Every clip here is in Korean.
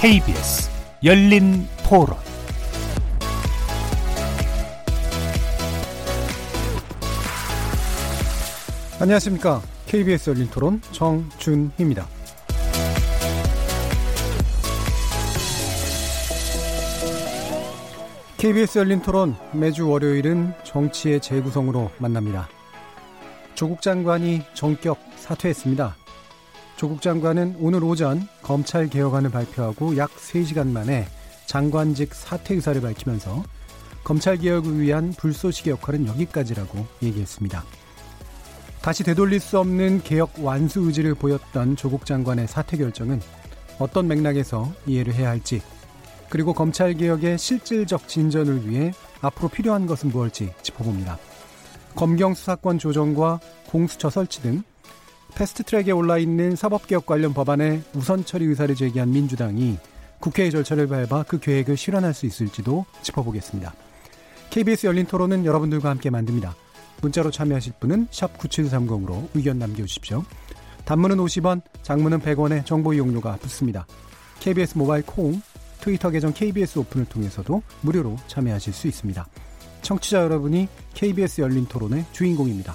KBS 열린 토론 안녕하십니까. KBS 열린 토론 정준희입니다. KBS 열린 토론 매주 월요일은 정치의 재구성으로 만납니다. 조국 장관이 전격 사퇴했습니다. 조국 장관은 오늘 오전 검찰 개혁안을 발표하고 약 3시간 만에 장관직 사퇴 의사를 밝히면서 검찰 개혁을 위한 불쏘시개 역할은 여기까지라고 얘기했습니다. 다시 되돌릴 수 없는 개혁 완수 의지를 보였던 조국 장관의 사퇴 결정은 어떤 맥락에서 이해를 해야 할지 그리고 검찰 개혁의 실질적 진전을 위해 앞으로 필요한 것은 무엇일지 짚어봅니다. 검경 수사권 조정과 공수처 설치 등 패스트트랙에 올라 있는 사법개혁 관련 법안의 우선 처리 의사를 제기한 민주당이 국회의 절차를 밟아 그 계획을 실현할 수 있을지도 짚어보겠습니다. KBS 열린 토론은 여러분들과 함께 만듭니다. 문자로 참여하실 분은 9730으로 의견 남겨주십시오. 단문은 50원, 장문은 100원의 정보 이용료가 붙습니다. KBS 모바일 콩, 트위터 계정 KBS 오픈을 통해서도 무료로 참여하실 수 있습니다. 청취자 여러분이 KBS 열린 토론의 주인공입니다.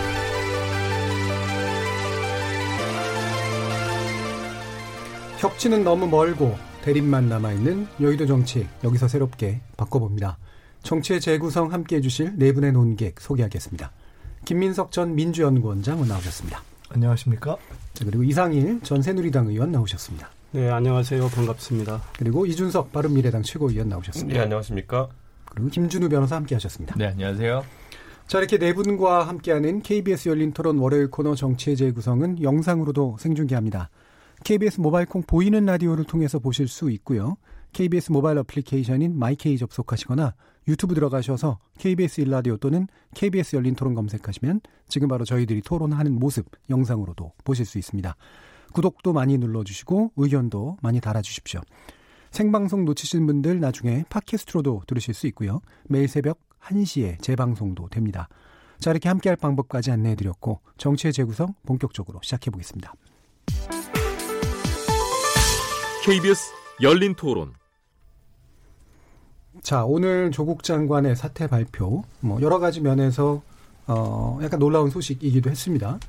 혁신은 너무 멀고 대립만 남아있는 여의도 정치 여기서 새롭게 바꿔봅니다. 정치의 재구성 함께해 주실 네 분의 논객 소개하겠습니다. 김민석 전 민주연구원장 나오셨습니다. 안녕하십니까? 자, 그리고 이상일 전 새누리당 의원 나오셨습니다. 네, 안녕하세요. 반갑습니다. 그리고 이준석 바른미래당 최고위원 나오셨습니다. 네, 안녕하십니까? 그리고 김준우 변호사 함께 하셨습니다. 네, 안녕하세요. 자, 이렇게 네 분과 함께하는 KBS 열린 토론 월요일 코너 정치의 재구성은 영상으로도 생중계합니다. KBS 모바일 콩 보이는 라디오를 통해서 보실 수 있고요. KBS 모바일 어플리케이션인 마이케이 접속하시거나 유튜브 들어가셔서 KBS 일라디오 또는 KBS 열린 토론 검색하시면 지금 바로 저희들이 토론하는 모습 영상으로도 보실 수 있습니다. 구독도 많이 눌러주시고 의견도 많이 달아주십시오. 생방송 놓치신 분들 나중에 팟캐스트로도 들으실 수 있고요. 매일 새벽 1시에 재방송도 됩니다. 자 이렇게 함께할 방법까지 안내해드렸고 정치의 재구성 본격적으로 시작해보겠습니다. KBS 열린 토론. 자, 오늘 조국 장관의 사퇴 발표, 뭐, 여러 가지 면에서, 어, 약간 놀라운 소식이기도 했습니다.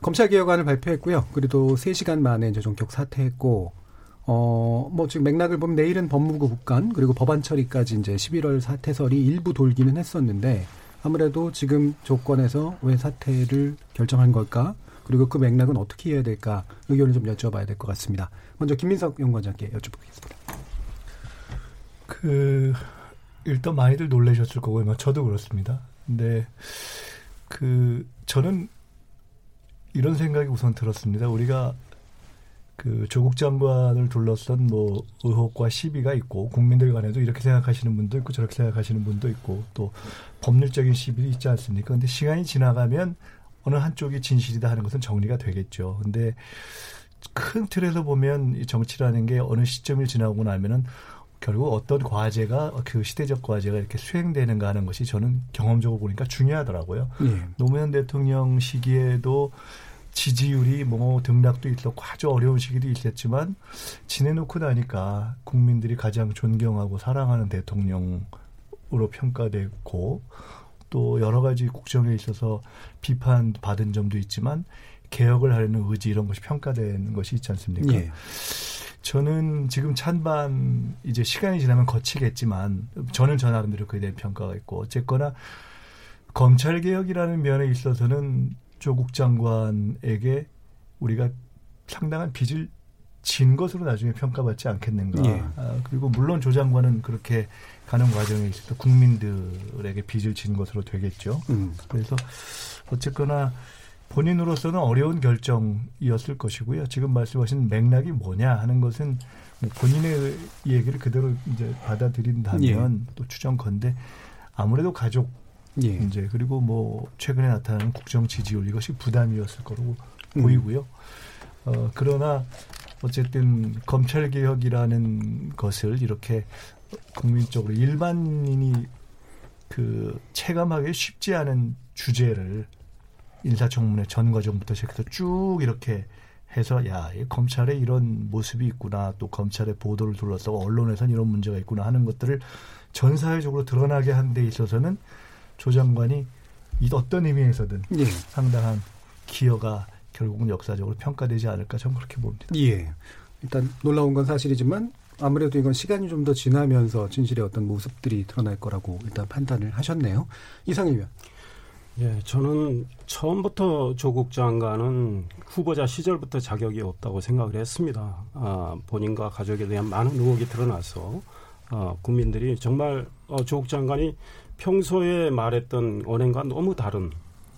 검찰개혁안을 발표했고요. 그래도 3시간 만에 이제 전격 사퇴했고, 어, 뭐, 지금 맥락을 보면 내일은 법무부 국감, 그리고 법안 처리까지 이제 11월 사퇴설이 일부 돌기는 했었는데, 아무래도 지금 조건에서 왜 사퇴를 결정한 걸까? 그리고 그 맥락은 어떻게 해야 될까? 의견을 좀 여쭤봐야 될 것 같습니다. 먼저 김민석 연구원장께 여쭤보겠습니다. 그 일단 많이들 놀라셨을 거고요. 뭐 저도 그렇습니다. 근데 그 저는 이런 생각이 우선 들었습니다. 우리가 그 조국 장관을 둘러싼 뭐 의혹과 시비가 있고 국민들 간에도 이렇게 생각하시는 분도 있고 저렇게 생각하시는 분도 있고 또 법률적인 시비도 있지 않습니까? 근데 시간이 지나가면 어느 한쪽이 진실이다 하는 것은 정리가 되겠죠. 근데 큰 틀에서 보면 이 정치라는 게 어느 시점을 지나고 나면은 결국 어떤 과제가 그 시대적 과제가 이렇게 수행되는가 하는 것이 저는 경험적으로 보니까 중요하더라고요. 예. 노무현 대통령 시기에도 지지율이 뭐 등락도 있었고 아주 어려운 시기도 있었지만 지내놓고 나니까 국민들이 가장 존경하고 사랑하는 대통령으로 평가됐고 또 여러 가지 국정에 있어서 비판 받은 점도 있지만 개혁을 하려는 의지 이런 것이 평가되는 것이 있지 않습니까? 예. 저는 지금 찬반 이제 시간이 지나면 거치겠지만 저는 저 나름대로 그에 대한 평가가 있고 어쨌거나 검찰 개혁이라는 면에 있어서는 조국 장관에게 우리가 상당한 빚을 진 것으로 나중에 평가받지 않겠는가. 예. 아, 그리고 물론 조 장관은 그렇게 가는 과정에 있어서 국민들에게 빚을 진 것으로 되겠죠. 음. 그래서 어쨌거나 본인으로서는 어려운 결정이었을 것이고요. 지금 말씀하신 맥락이 뭐냐 하는 것은 본인의 얘기를 그대로 이제 받아들인다면 예. 또 추정컨대 아무래도 가족 예. 문제 그리고 뭐 최근에 나타나는 국정 지지율 이것이 부담이었을 거로 음. 보이고요. 어, 그러나 어쨌든 검찰 개혁이라는 것을 이렇게 국민적으로 일반인이 그 체감하기 쉽지 않은 주제를 인사청문회 전 과정부터 시작해서 쭉 이렇게 해서 야, 이 검찰에 이런 모습이 있구나. 또 검찰의 보도를 둘러싸고 언론에선 이런 문제가 있구나 하는 것들을 전 사회적으로 드러나게 한 데 있어서는 조 장관이 이 어떤 의미에서든 예. 상당한 기여가 결국은 역사적으로 평가되지 않을까 저는 그렇게 봅니다. 예. 일단 놀라운 건 사실이지만 아무래도 이건 시간이 좀 더 지나면서 진실의 어떤 모습들이 드러날 거라고 일단 판단을 하셨네요. 의원. 예, 저는 처음부터 조국 장관은 후보자 시절부터 자격이 없다고 생각을 했습니다. 아, 본인과 가족에 대한 많은 의혹이 드러나서 아, 국민들이 정말 어, 조국 장관이 평소에 말했던 언행과 너무 다른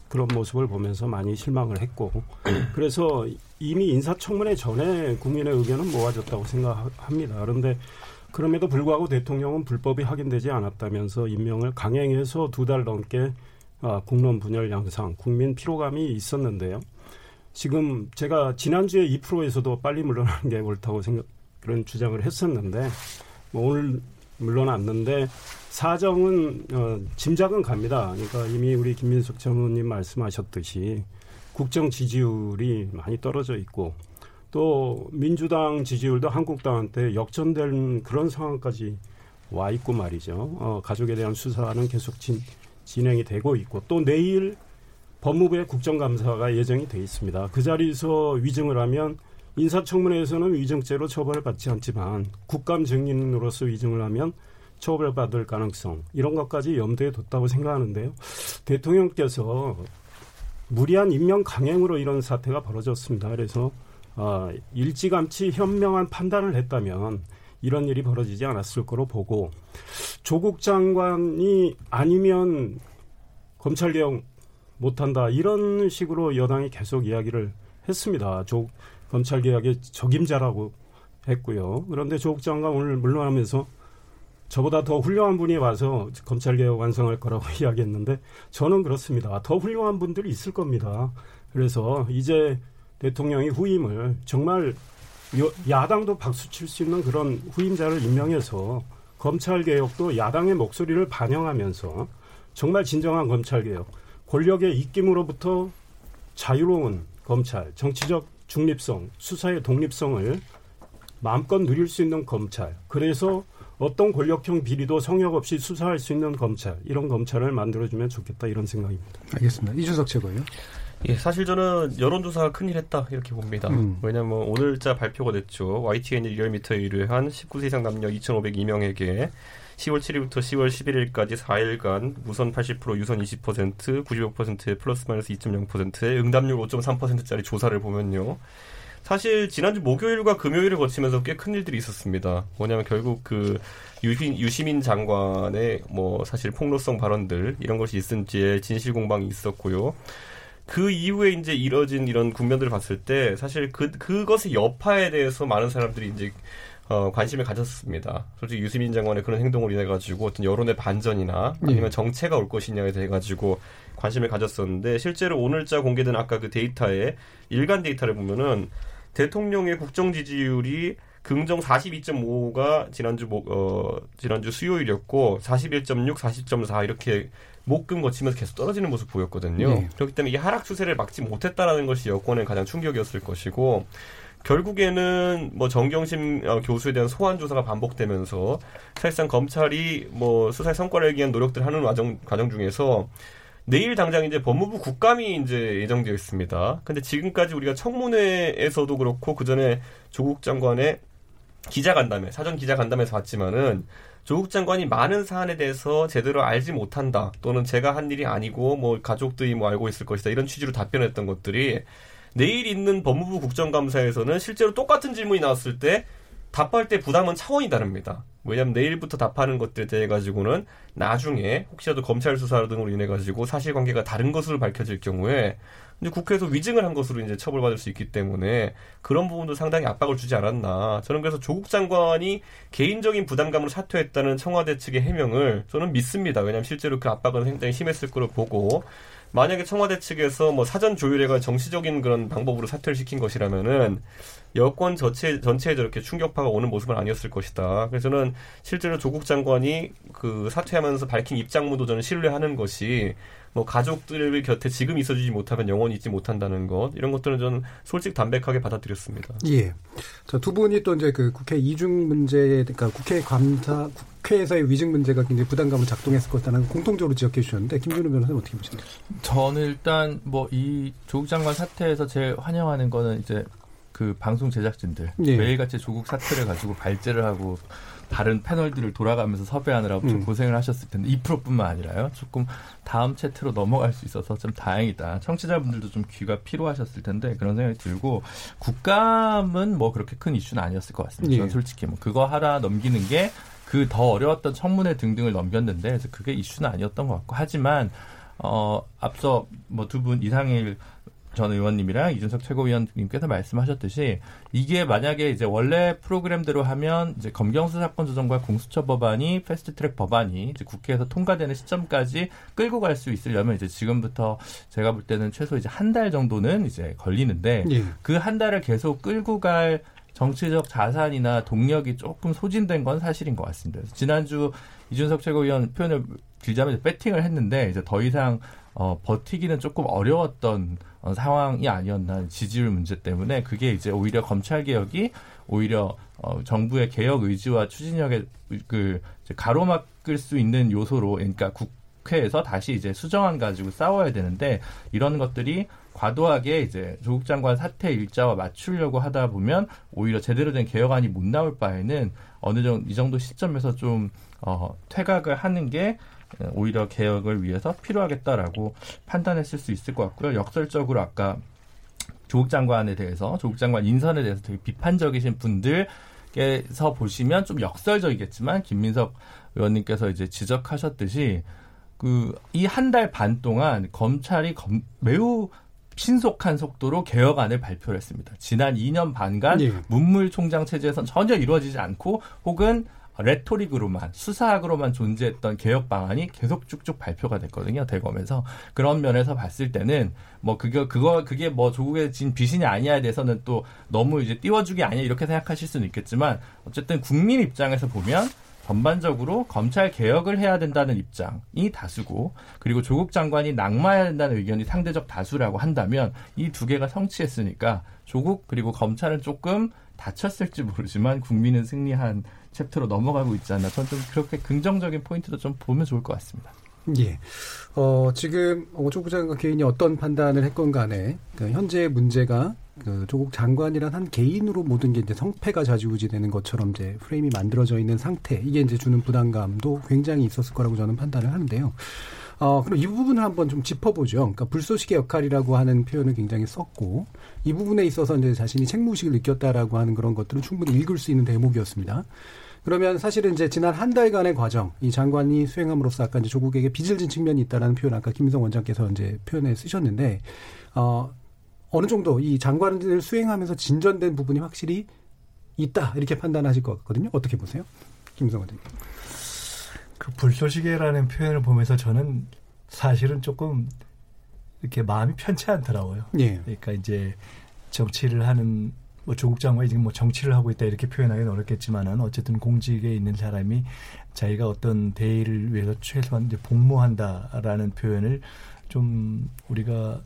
그런 모습을 보면서 많이 실망을 했고 그래서 이미 인사청문회 전에 국민의 의견은 모아졌다고 생각합니다. 그런데 그럼에도 불구하고 대통령은 불법이 확인되지 않았다면서 임명을 강행해서 두 달 넘게 아, 국론 분열 양상, 국민 피로감이 있었는데요. 지금 제가 지난주에 2%에서도 빨리 물러나는 게 옳다고 생각, 그런 주장을 했었는데, 뭐 오늘 물러났는데, 사정은, 어, 짐작은 갑니다. 그러니까 이미 우리 김민석 장로님 말씀하셨듯이 국정 지지율이 많이 떨어져 있고, 또 민주당 지지율도 한국당한테 역전된 그런 상황까지 와 있고 말이죠. 어, 가족에 대한 수사는 계속 진, 진행이 되고 있고 또 내일 법무부의 국정감사가 예정이 돼 있습니다. 그 자리에서 위증을 하면 인사청문회에서는 위증죄로 처벌을 받지 않지만 국감 증인으로서 위증을 하면 처벌받을 가능성 이런 것까지 염두에 뒀다고 생각하는데요. 대통령께서 무리한 임명 강행으로 이런 사태가 벌어졌습니다. 그래서 어, 일찌감치 현명한 판단을 했다면 이런 일이 벌어지지 않았을 거로 보고 조국 장관이 아니면 검찰 개혁 못한다 이런 식으로 여당이 계속 이야기를 했습니다. 조 검찰 개혁의 적임자라고 했고요. 그런데 조국 장관 오늘 물러나면서 저보다 더 훌륭한 분이 와서 검찰 개혁 완성할 거라고 이야기했는데 저는 그렇습니다. 더 훌륭한 분들이 있을 겁니다. 그래서 이제 대통령이 후임을 정말 야당도 박수 칠 수 있는 그런 후임자를 임명해서 검찰 개혁도 야당의 목소리를 반영하면서 정말 진정한 검찰 개혁, 권력의 입김으로부터 자유로운 검찰, 정치적 중립성, 수사의 독립성을 마음껏 누릴 수 있는 검찰. 그래서 어떤 권력형 비리도 성역 없이 수사할 수 있는 검찰, 이런 검찰을 만들어주면 좋겠다 이런 생각입니다. 알겠습니다. 이준석 최고요. 예, 사실 저는 여론조사가 큰일 했다 이렇게 봅니다. 음. 왜냐하면 오늘자 발표가 됐죠. YTN 리얼미터에 의뢰한 19세 이상 남녀 2,502명에게 10월 7일부터 10월 11일까지 4일간 무선 80% 유선 20% 95%의 플러스 마이너스 2.0%의 응답률 5.3%짜리 조사를 보면요. 사실 지난주 목요일과 금요일을 거치면서 꽤 큰 일들이 있었습니다. 뭐냐면 결국 그 유신, 유시민 장관의 뭐 사실 폭로성 발언들 이런 것이 있은지에 진실 공방이 있었고요. 그 이후에 이제 이뤄진 이런 국면들을 봤을 때 사실 그 그것의 여파에 대해서 많은 사람들이 이제 어, 관심을 가졌습니다. 솔직히 유시민 장관의 그런 행동을 인해 가지고 어떤 여론의 반전이나 아니면 정체가 올 것이냐에 대해 가지고 관심을 가졌었는데 실제로 오늘자 공개된 아까 그 데이터에 일간 데이터를 보면은 대통령의 국정 지지율이 긍정 42.5가 지난주 목, 어, 지난주 수요일이었고 41.6, 40.4 이렇게 목금 거치면서 계속 떨어지는 모습 보였거든요. 네. 그렇기 때문에 이 하락 추세를 막지 못했다라는 것이 여권의 가장 충격이었을 것이고 결국에는 뭐 정경심 어, 교수에 대한 소환 조사가 반복되면서 사실상 검찰이 뭐 수사의 성과를 위한 노력들을 하는 과정 과정 중에서 내일 당장 이제 법무부 국감이 이제 예정되어 있습니다. 근데 지금까지 우리가 청문회에서도 그렇고 그 전에 조국 장관의 기자 간담회, 사전 기자 간담회에서 봤지만은 조국 장관이 많은 사안에 대해서 제대로 알지 못한다 또는 제가 한 일이 아니고 뭐 가족들이 뭐 알고 있을 것이다 이런 취지로 답변했던 것들이 내일 있는 법무부 국정감사에서는 실제로 똑같은 질문이 나왔을 때 답할 때 부담은 차원이 다릅니다. 왜냐하면 내일부터 답하는 것들에 대해 가지고는 나중에 혹시라도 검찰 수사 등으로 인해 가지고 사실관계가 다른 것으로 밝혀질 경우에 이제 국회에서 위증을 한 것으로 이제 처벌받을 수 있기 때문에 그런 부분도 상당히 압박을 주지 않았나. 저는 그래서 조국 장관이 개인적인 부담감으로 사퇴했다는 청와대 측의 해명을 저는 믿습니다. 왜냐하면 실제로 그 압박은 굉장히 심했을 거로 보고 만약에 청와대 측에서 뭐 사전 조율회가 정치적인 그런 방법으로 사퇴를 시킨 것이라면은 여권 전체 전체에 저렇게 충격파가 오는 모습은 아니었을 것이다. 그래서 저는 실제로 조국 장관이 그 사퇴하면서 밝힌 입장문도 저는 신뢰하는 것이 뭐 가족들 곁에 지금 있어주지 못하면 영원히 있지 못한다는 것 이런 것들은 저는 솔직 담백하게 받아들였습니다. 예. 자, 두 분이 또 이제 그 국회 이중 문제, 그러니까 국회 감사, 국회에서의 위증 문제가 굉장히 부담감을 작동했을 것이라는 공통적으로 지적해 주셨는데 김준우 변호사님 어떻게 보십니까? 저는 일단 뭐 이 조국 장관 사태에서 제일 환영하는 거는 이제 그 방송 제작진들 예. 매일같이 조국 사태를 가지고 발제를 하고 다른 패널들을 돌아가면서 섭외하느라고 좀 음. 고생을 하셨을 텐데 2%뿐만 아니라요. 조금 다음 채트로 넘어갈 수 있어서 좀 다행이다. 청취자분들도 좀 귀가 피로하셨을 텐데 그런 생각이 들고 국감은 뭐 그렇게 큰 이슈는 아니었을 것 같습니다. 저는 예. 솔직히 뭐 그거 하나 넘기는 게 그 더 어려웠던 청문회 등등을 넘겼는데 그래서 그게 이슈는 아니었던 것 같고 하지만 어 앞서 뭐 두 분 이상일 전 의원님이랑 이준석 최고위원님께서 말씀하셨듯이 이게 만약에 이제 원래 프로그램대로 하면 이제 검경수 사건 조정과 공수처 법안이 패스트트랙 법안이 이제 국회에서 통과되는 시점까지 끌고 갈 수 있으려면 이제 지금부터 제가 볼 때는 최소 이제 한 달 정도는 이제 걸리는데 예. 그한 달을 계속 끌고 갈 정치적 자산이나 동력이 조금 소진된 건 사실인 것 같습니다. 지난주 이준석 최고위원 표현을 길자면 배팅을 했는데 이제 더 이상 어, 버티기는 조금 어려웠던 어, 상황이 아니었나 지지율 문제 때문에 그게 이제 오히려 검찰 개혁이 오히려 어, 정부의 개혁 의지와 추진력에 그 가로막을 수 있는 요소로 그러니까 국회에서 다시 이제 수정안 가지고 싸워야 되는데 이런 것들이 과도하게 이제 조국 장관 사퇴 일자와 맞추려고 하다 보면 오히려 제대로 된 개혁안이 못 나올 바에는 어느 정도 이 정도 시점에서 좀 어, 퇴각을 하는 게 오히려 개혁을 위해서 필요하겠다라고 판단했을 수 있을 것 같고요. 역설적으로 아까 조국 장관에 대해서 조국 장관 인선에 대해서 되게 비판적이신 분들께서 보시면 좀 역설적이겠지만 김민석 의원님께서 이제 지적하셨듯이 그 이 한 달 반 동안 검찰이 검- 매우 신속한 속도로 개혁안을 발표를 했습니다. 지난 2년 반간 예. 문물총장 체제에선 전혀 이루어지지 않고 혹은 레토릭으로만 수사학으로만 존재했던 개혁 방안이 계속 쭉쭉 발표가 됐거든요 대검에서. 그런 면에서 봤을 때는 뭐 그거 그거 그게 뭐 조국의 진 비신이 아니야에 대해서는 또 너무 이제 띄워주기 아니야 이렇게 생각하실 수는 있겠지만 어쨌든 국민 입장에서 보면 전반적으로 검찰 개혁을 해야 된다는 입장이 다수고 그리고 조국 장관이 낙마해야 된다는 의견이 상대적 다수라고 한다면 이 두 개가 성취했으니까 조국 그리고 검찰은 조금 다쳤을지 모르지만 국민은 승리한 챕터로 넘어가고 있지 않나 저는 좀 그렇게 긍정적인 포인트도 좀 보면 좋을 것 같습니다. 예. 어, 지금 어, 조국 장관 개인이 어떤 판단을 했건 간에 그 현재 문제가 그 조국 장관이란 한 개인으로 모든 게 이제 성패가 좌지우지되는 것처럼 이제 프레임이 만들어져 있는 상태 이게 이제 주는 부담감도 굉장히 있었을 거라고 저는 판단을 하는데요. 어, 그럼 이 부분을 한번 좀 짚어보죠. 그러니까 불쏘시개 역할이라고 하는 표현을 굉장히 썼고 이 부분에 있어서 이제 자신이 책무의식을 느꼈다라고 하는 그런 것들은 충분히 읽을 수 있는 대목이었습니다. 그러면 사실은 이제 지난 한 달간의 과정, 이 장관이 수행함으로써 아까 이제 조국에게 빚을 진 측면이 있다라는 표현 아까 김성 원장께서 이제 표현에 쓰셨는데, 어, 어느 정도 이 장관을 수행하면서 진전된 부분이 확실히 있다 이렇게 판단하실 것 같거든요. 어떻게 보세요, 김성 원장님? 그 불쏘시개라는 표현을 보면서 저는 사실은 조금 이렇게 마음이 편치 않더라고요. 예, 그러니까 이제 정치를 하는 뭐 조국 장관이 지금 뭐 정치를 하고 있다 이렇게 표현하기는 어렵겠지만은 어쨌든 공직에 있는 사람이 자기가 어떤 대의를 위해서 최소한 이제 복무한다라는 표현을 좀 우리가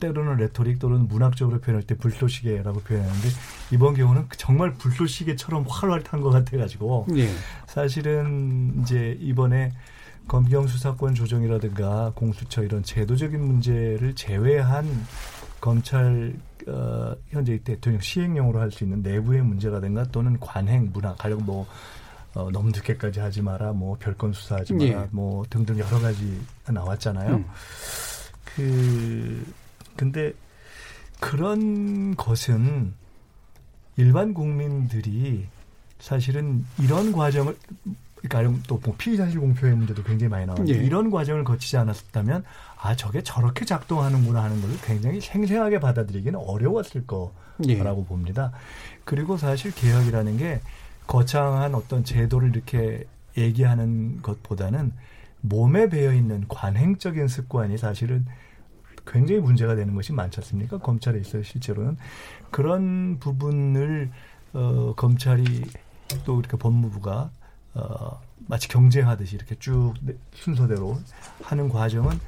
때로는 레토릭 또는 문학적으로 표현할 때 불쏘시개라고 표현하는데 이번 경우는 정말 불쏘시개처럼 활활 탄 것 같아가지고 예, 사실은 이제 이번에 검경 수사권 조정이라든가 공수처 이런 제도적인 문제를 제외한 검찰 어, 현재 대통령 시행령으로 할 수 있는 내부의 문제라든가 또는 관행 문화 가령 뭐 어, 너무 늦게까지 하지 마라 뭐 별건 수사하지 마라 예. 뭐 등등 여러 가지 나왔잖아요. 음. 그 근데 그런 것은 일반 국민들이 사실은 이런 과정을 그러니까 또 뭐 피의사실 공표의 문제도 굉장히 많이 나오는데 예. 이런 과정을 거치지 않았다면 아 저게 저렇게 작동하는구나 하는 걸 굉장히 생생하게 받아들이기는 어려웠을 예. 거라고 봅니다. 그리고 사실 개혁이라는 게 거창한 어떤 제도를 이렇게 얘기하는 것보다는 몸에 배어 있는 관행적인 습관이 사실은 굉장히 문제가 되는 것이 많지 않습니까? 검찰에 있어요, 실제로는. 그런 부분을, 어, 검찰이 또 이렇게 법무부가, 어, 마치 경쟁하듯이 이렇게 쭉 내- 순서대로 하는 과정은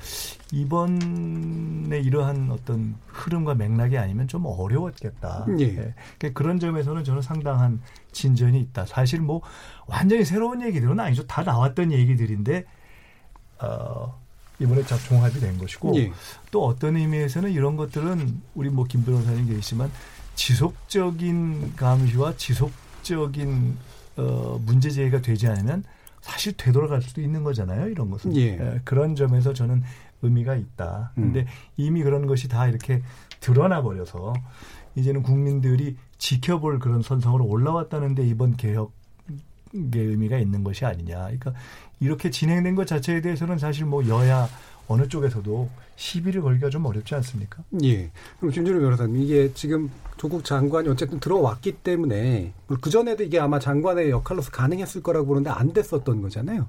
이번에 이러한 어떤 흐름과 맥락이 아니면 좀 어려웠겠다. 예. 그러니까 그런 점에서는 저는 상당한 진전이 있다. 사실 뭐 완전히 새로운 얘기들은 아니죠. 다 나왔던 얘기들인데, 어, 이번에 자 종합이 된 것이고 예. 또 어떤 의미에서는 이런 것들은 우리 뭐 김 변호사님 계시지만 지속적인 감시와 지속적인 어, 문제 제기가 되지 않으면 사실 되돌아갈 수도 있는 거잖아요. 이런 것은 예. 예, 그런 점에서 저는 의미가 있다. 음. 근데 이미 그런 것이 다 이렇게 드러나 버려서 이제는 국민들이 지켜볼 그런 선상으로 올라왔다는데 이번 개혁의 의미가 있는 것이 아니냐. 그러니까 이렇게 진행된 것 자체에 대해서는 사실 뭐 여야 어느 쪽에서도 시비를 걸기가 좀 어렵지 않습니까? 예. 그럼 김준호 변호사님, 이게 지금 조국 장관이 어쨌든 들어왔기 때문에 그 전에도 이게 아마 장관의 역할로서 가능했을 거라고 보는데 안 됐었던 거잖아요.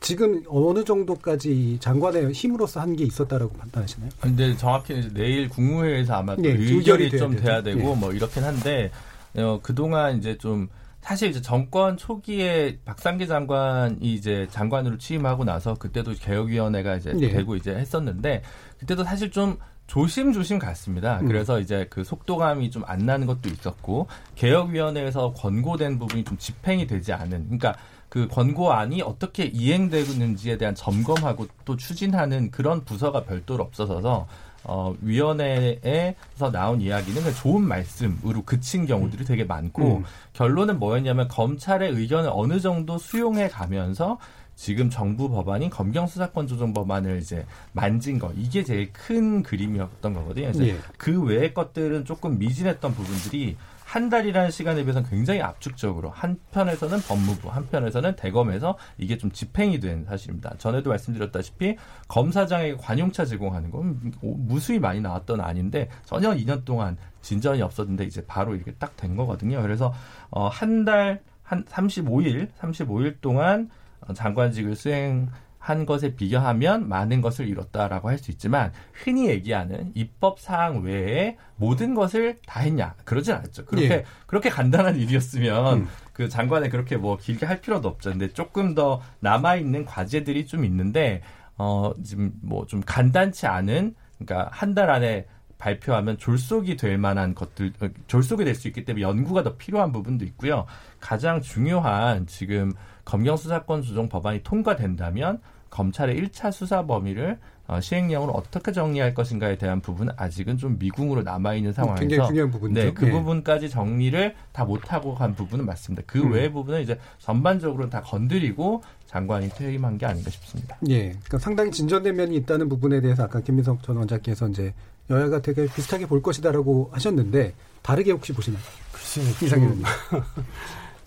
지금 어느 정도까지 장관의 힘으로서 한 게 있었다라고 판단하시나요? 근데 정확히는 이제 내일 국무회의에서 아마 또 예, 의결이 의결이 돼야 좀. 돼야 되고 예. 뭐 이렇긴 한데 어, 그동안 이제 좀 사실 이제 정권 초기에 박상기 장관이 이제 장관으로 취임하고 나서 그때도 개혁위원회가 이제 예. 되고 이제 했었는데 그때도 사실 좀 조심조심 갔습니다. 음. 그래서 이제 그 속도감이 좀 안 나는 것도 있었고 개혁위원회에서 권고된 부분이 좀 집행이 되지 않은 그러니까 그 권고안이 어떻게 이행되는지에 대한 점검하고 또 추진하는 그런 부서가 별도로 없어서 어, 위원회에서 나온 이야기는 좋은 말씀으로 그친 경우들이 되게 많고 음. 결론은 뭐였냐면 검찰의 의견을 어느 정도 수용해 가면서 지금 정부 법안인 검경 수사권 조정 법안을 이제 만진 거 이게 제일 큰 그림이었던 거거든요. 그래서 예. 그 외의 것들은 조금 미진했던 부분들이 한 달이라는 시간에 비해서는 굉장히 압축적으로 한편에서는 법무부, 한편에서는 대검에서 이게 좀 집행이 된 사실입니다. 전에도 말씀드렸다시피 검사장에게 관용차 제공하는 건 무수히 많이 나왔던 아닌데 전혀 2년 동안 진전이 없었는데 이제 바로 이렇게 딱 된 거거든요. 그래서 어, 한 달 한 35일, 35일 동안 어, 장관직을 수행 한 것에 비교하면 많은 것을 이뤘다라고 할 수 있지만 흔히 얘기하는 입법 사항 외에 모든 것을 다 했냐 그러진 않았죠. 그렇게 예. 그렇게 간단한 일이었으면 음. 그 장관에 그렇게 뭐 길게 할 필요도 없죠. 근데 조금 더 남아 있는 과제들이 좀 있는데 어 지금 뭐 좀 간단치 않은 그러니까 한 달 안에 발표하면 졸속이 될 만한 것들, 어, 졸속이 될 수 있기 때문에 연구가 더 필요한 부분도 있고요. 가장 중요한 지금 검경 수사권 조정 법안이 통과된다면 검찰의 1차 수사 범위를 어, 시행령으로 어떻게 정리할 것인가에 대한 부분은 아직은 좀 미궁으로 남아 있는 상황에서 굉장히 중요한 부분이죠. 네, 그 예. 부분까지 정리를 다 못하고 간 부분은 맞습니다. 그 음. 외의 부분은 이제 전반적으로 다 건드리고 장관이 퇴임한 게 아닌가 싶습니다. 예. 그러니까 상당히 진전된 면이 있다는 부분에 대해서 아까 김민석 전 원장께서 이제 여야가 되게 비슷하게 볼 것이다라고 하셨는데 다르게 혹시 보시나요? 글쎄, 이상해 좀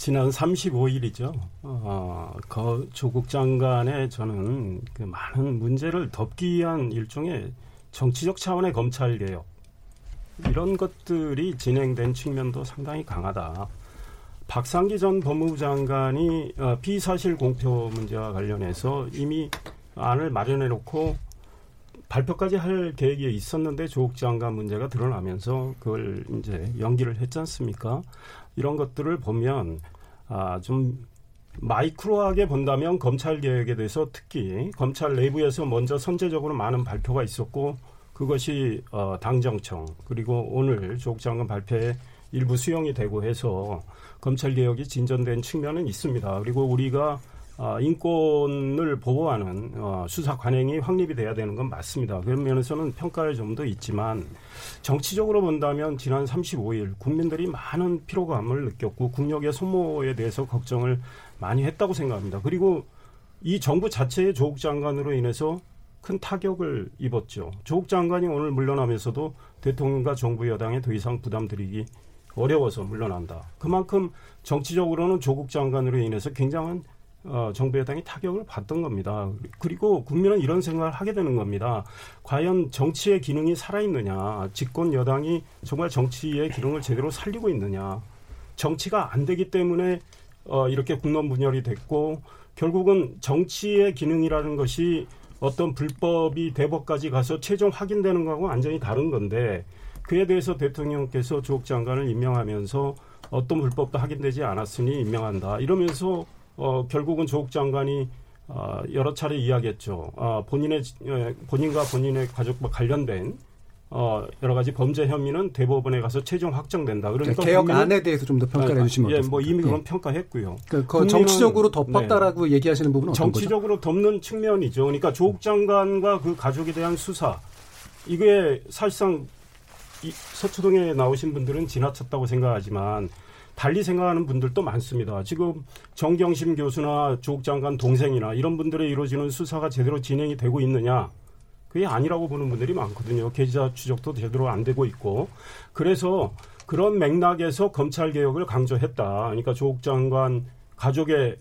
지난 35일이죠. 어, 그 조국 장관의 저는 그 많은 문제를 덮기 위한 일종의 정치적 차원의 검찰 개혁 이런 것들이 진행된 측면도 상당히 강하다. 박상기 전 법무부 장관이 어, 비사실 공표 문제와 관련해서 이미 안을 마련해 놓고 발표까지 할 계획이 있었는데 조국 장관 문제가 드러나면서 그걸 이제 연기를 했지 않습니까? 이런 것들을 보면 아, 좀 마이크로하게 본다면 검찰 개혁에 대해서 특히 검찰 내부에서 먼저 선제적으로 많은 발표가 있었고 그것이 어, 당정청 그리고 오늘 조국 장관 발표에 일부 수용이 되고 해서 검찰 개혁이 진전된 측면은 있습니다. 그리고 우리가 아, 인권을 보호하는 어, 수사 관행이 확립이 돼야 되는 건 맞습니다. 그런 면에서는 평가할 점도 있지만 정치적으로 본다면 지난 35일 국민들이 많은 피로감을 느꼈고 국력의 소모에 대해서 걱정을 많이 했다고 생각합니다. 그리고 이 정부 자체의 조국 장관으로 인해서 큰 타격을 입었죠. 조국 장관이 오늘 물러나면서도 대통령과 정부 여당에 더 이상 부담드리기 어려워서 물러난다. 그만큼 정치적으로는 조국 장관으로 인해서 굉장한 어, 정부 여당이 타격을 받던 겁니다. 그리고 국민은 이런 생각을 하게 되는 겁니다. 과연 정치의 기능이 살아있느냐, 집권 여당이 정말 정치의 기능을 제대로 살리고 있느냐, 정치가 안 되기 때문에 어, 이렇게 국론 분열이 됐고 결국은 정치의 기능이라는 것이 어떤 불법이 대법까지 가서 최종 확인되는 거하고 완전히 다른 건데 그에 대해서 대통령께서 조국 장관을 임명하면서 어떤 불법도 확인되지 않았으니 임명한다 이러면서 어, 결국은 조국 장관이 어, 여러 차례 이야기했죠. 어, 본인의 에, 본인과 본인의 가족과 관련된 어, 여러 가지 범죄 혐의는 대법원에 가서 최종 확정된다. 그러니까 개혁 국민은- 안에 대해서 좀 더 평가를 아, 해주시면 예, 어떻습니까? 뭐 이미 그건 예. 평가했고요. 그, 그 국민은- 정치적으로 덮었다라고 얘기하시는 부분은? 정치적으로 덮는 측면이죠. 그러니까 조국 장관과 그 가족에 대한 수사 이게 사실상 이 서초동에 나오신 분들은 지나쳤다고 생각하지만 달리 생각하는 분들도 많습니다. 지금 정경심 교수나 조국 장관 동생이나 이런 분들에 이루어지는 수사가 제대로 진행이 되고 있느냐? 그게 아니라고 보는 분들이 많거든요. 계좌 추적도 제대로 안 되고 있고. 그래서 그런 맥락에서 검찰 개혁을 강조했다. 그러니까 조국 장관 가족의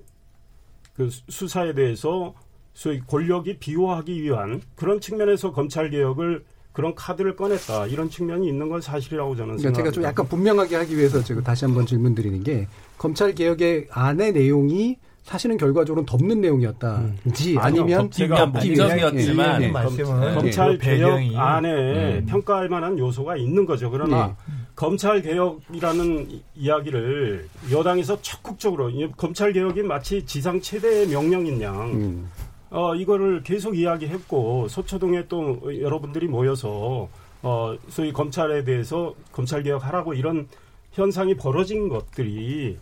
그 수- 수사에 대해서 소위 권력이 비호하기 위한 그런 측면에서 검찰 개혁을 그런 카드를 꺼냈다 이런 측면이 있는 건 사실이라고 저는 그러니까 생각합니다. 제가 좀 약간 분명하게 하기 위해서 제가 다시 한번 질문 드리는 게 검찰 개혁의 안의 내용이 사실은 결과적으로 덮는 내용이었다지 음. 아니면 위해서- 반정이었지만 예, 예. 말씀은 검찰 이 개혁 안에 음. 평가할 만한 요소가 있는 거죠. 그러나 검찰 개혁이라는 이- 이야기를 여당에서 적극적으로 이 검찰 개혁이 마치 지상 최대의 명령인 양 음. 어, 이거를 계속 이야기했고 서초동에 또 여러분들이 모여서 어, 소위 검찰에 대해서 검찰 개혁하라고 이런 현상이 벌어진 것들이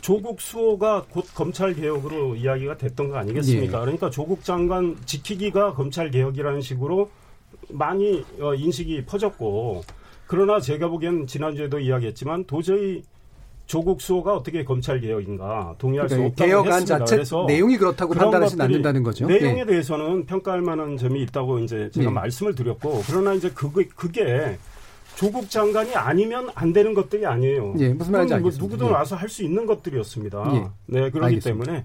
조국 수호가 곧 검찰 개혁으로 이야기가 됐던 거 아니겠습니까? 예. 그러니까 조국 장관 지키기가 검찰 개혁이라는 식으로 많이 어, 인식이 퍼졌고 그러나 제가 보기엔 지난주에도 이야기했지만 도저히 조국 수호가 어떻게 검찰 개혁인가 동의할 수 그러니까 없다고 개혁안 했습니다. 자체 그래서 내용이 그렇다고 것들이 않는다는 거죠. 내용에 예. 대해서는 평가할 만한 점이 있다고 이제 제가 예. 말씀을 드렸고 그러나 이제 그게 그게 조국 장관이 아니면 안 되는 것들이 아니에요. 예, 무슨 말인지 뭐 알겠습니다. 누구든 예. 와서 할 수 있는 것들이었습니다. 예. 네, 그렇기 알겠습니다. 때문에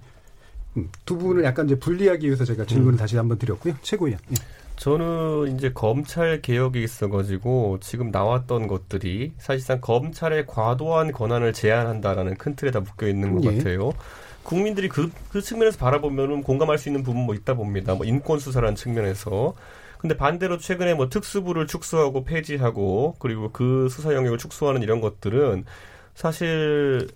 음, 두 부분을 약간 이제 분리하기 위해서 제가 질문을 다시 한번 드렸고요. 최고위원. 예. 저는 이제 검찰 개혁에 있어가지고 지금 나왔던 것들이 사실상 검찰의 과도한 권한을 제한한다라는 큰 틀에 다 묶여 있는 것 예. 같아요. 국민들이 그, 그 측면에서 바라보면은 공감할 수 있는 부분 뭐 있다 봅니다. 뭐 인권 수사라는 측면에서. 근데 반대로 최근에 뭐 특수부를 축소하고 폐지하고 그리고 그 수사 영역을 축소하는 이런 것들은 사실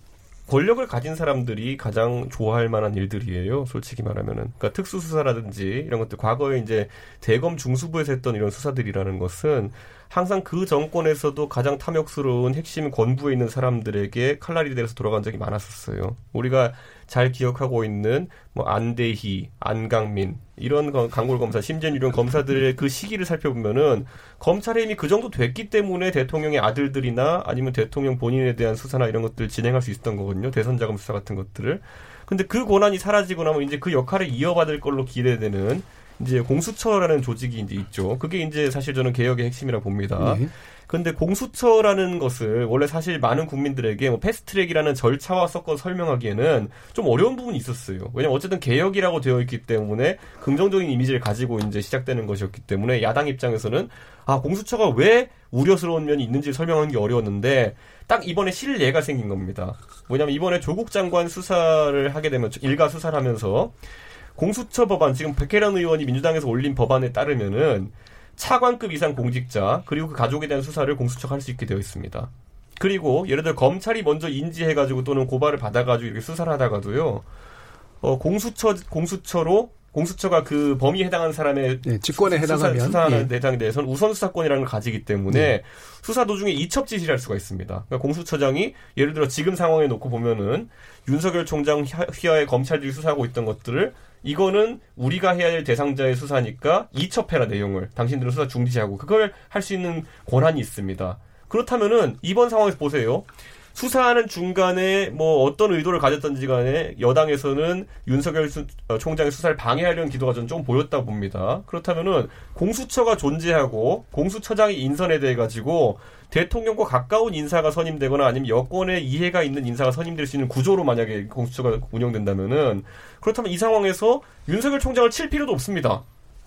권력을 가진 사람들이 가장 좋아할 만한 일들이에요. 솔직히 말하면은. 그러니까 특수수사라든지 이런 것들 과거에 이제 대검 중수부에서 했던 이런 수사들이라는 것은 항상 그 정권에서도 가장 탐욕스러운 핵심 권부에 있는 사람들에게 칼날이 돼서 돌아간 적이 많았었어요. 우리가 잘 기억하고 있는 뭐 안대희, 안강민 이런 거- 강골 검사, 심재윤 이런 검사들의 그 시기를 살펴보면은 검찰의 힘이 그 정도 됐기 때문에 대통령의 아들들이나 아니면 대통령 본인에 대한 수사나 이런 것들을 진행할 수 있었던 거거든요. 대선 자금 수사 같은 것들을. 근데 그 권한이 사라지고 나면 이제 그 역할을 이어받을 걸로 기대되는 이제 공수처라는 조직이 이제 있죠. 그게 이제 사실 저는 개혁의 핵심이라고 봅니다. 예. 근데 공수처라는 것을 원래 사실 많은 국민들에게 뭐 패스트트랙이라는 절차와 섞어 설명하기에는 좀 어려운 부분이 있었어요. 왜냐면 어쨌든 개혁이라고 되어 있기 때문에 긍정적인 이미지를 가지고 이제 시작되는 것이었기 때문에 야당 입장에서는 아 공수처가 왜 우려스러운 면이 있는지 설명하는 게 어려웠는데 딱 이번에 실례가 생긴 겁니다. 뭐냐면 이번에 조국 장관 수사를 하게 되면 일가 수사를 하면서 공수처 법안 지금 백혜련 의원이 민주당에서 올린 법안에 따르면은 차관급 이상 공직자 그리고 그 가족에 대한 수사를 공수처가 할 수 있게 되어 있습니다. 그리고 예를 들어 검찰이 먼저 인지해가지고 또는 고발을 받아가지고 이렇게 수사를 하다가도요. 어, 공수처 공수처로 공수처가 그 범위에 해당하는 사람의 예, 직권에 수사, 해당하면 수사하는 예. 대상에 대해서는 우선 수사권이라는 걸 가지기 때문에 수사 도중에 이첩 지시를 할 수가 있습니다. 그러니까 공수처장이 예를 들어 지금 상황에 놓고 보면은 윤석열 총장 휘하- 휘하에 검찰들이 수사하고 있던 것들을 이거는 우리가 해야 될 대상자의 수사니까 이첩해라 내용을 당신들은 수사 중지하고 그걸 할 수 있는 권한이 있습니다. 그렇다면은 이번 상황에서 보세요. 수사하는 중간에 뭐 어떤 의도를 가졌던지 간에 여당에서는 윤석열 수, 어, 총장의 수사를 방해하려는 기도가 저는 좀 보였다 봅니다. 그렇다면은 공수처가 존재하고 공수처장이 인선에 대해 가지고 대통령과 가까운 인사가 선임되거나 아니면 여권에 이해가 있는 인사가 선임될 수 있는 구조로 만약에 공수처가 운영된다면은 그렇다면 이 상황에서 윤석열 총장을 칠 필요도 없습니다.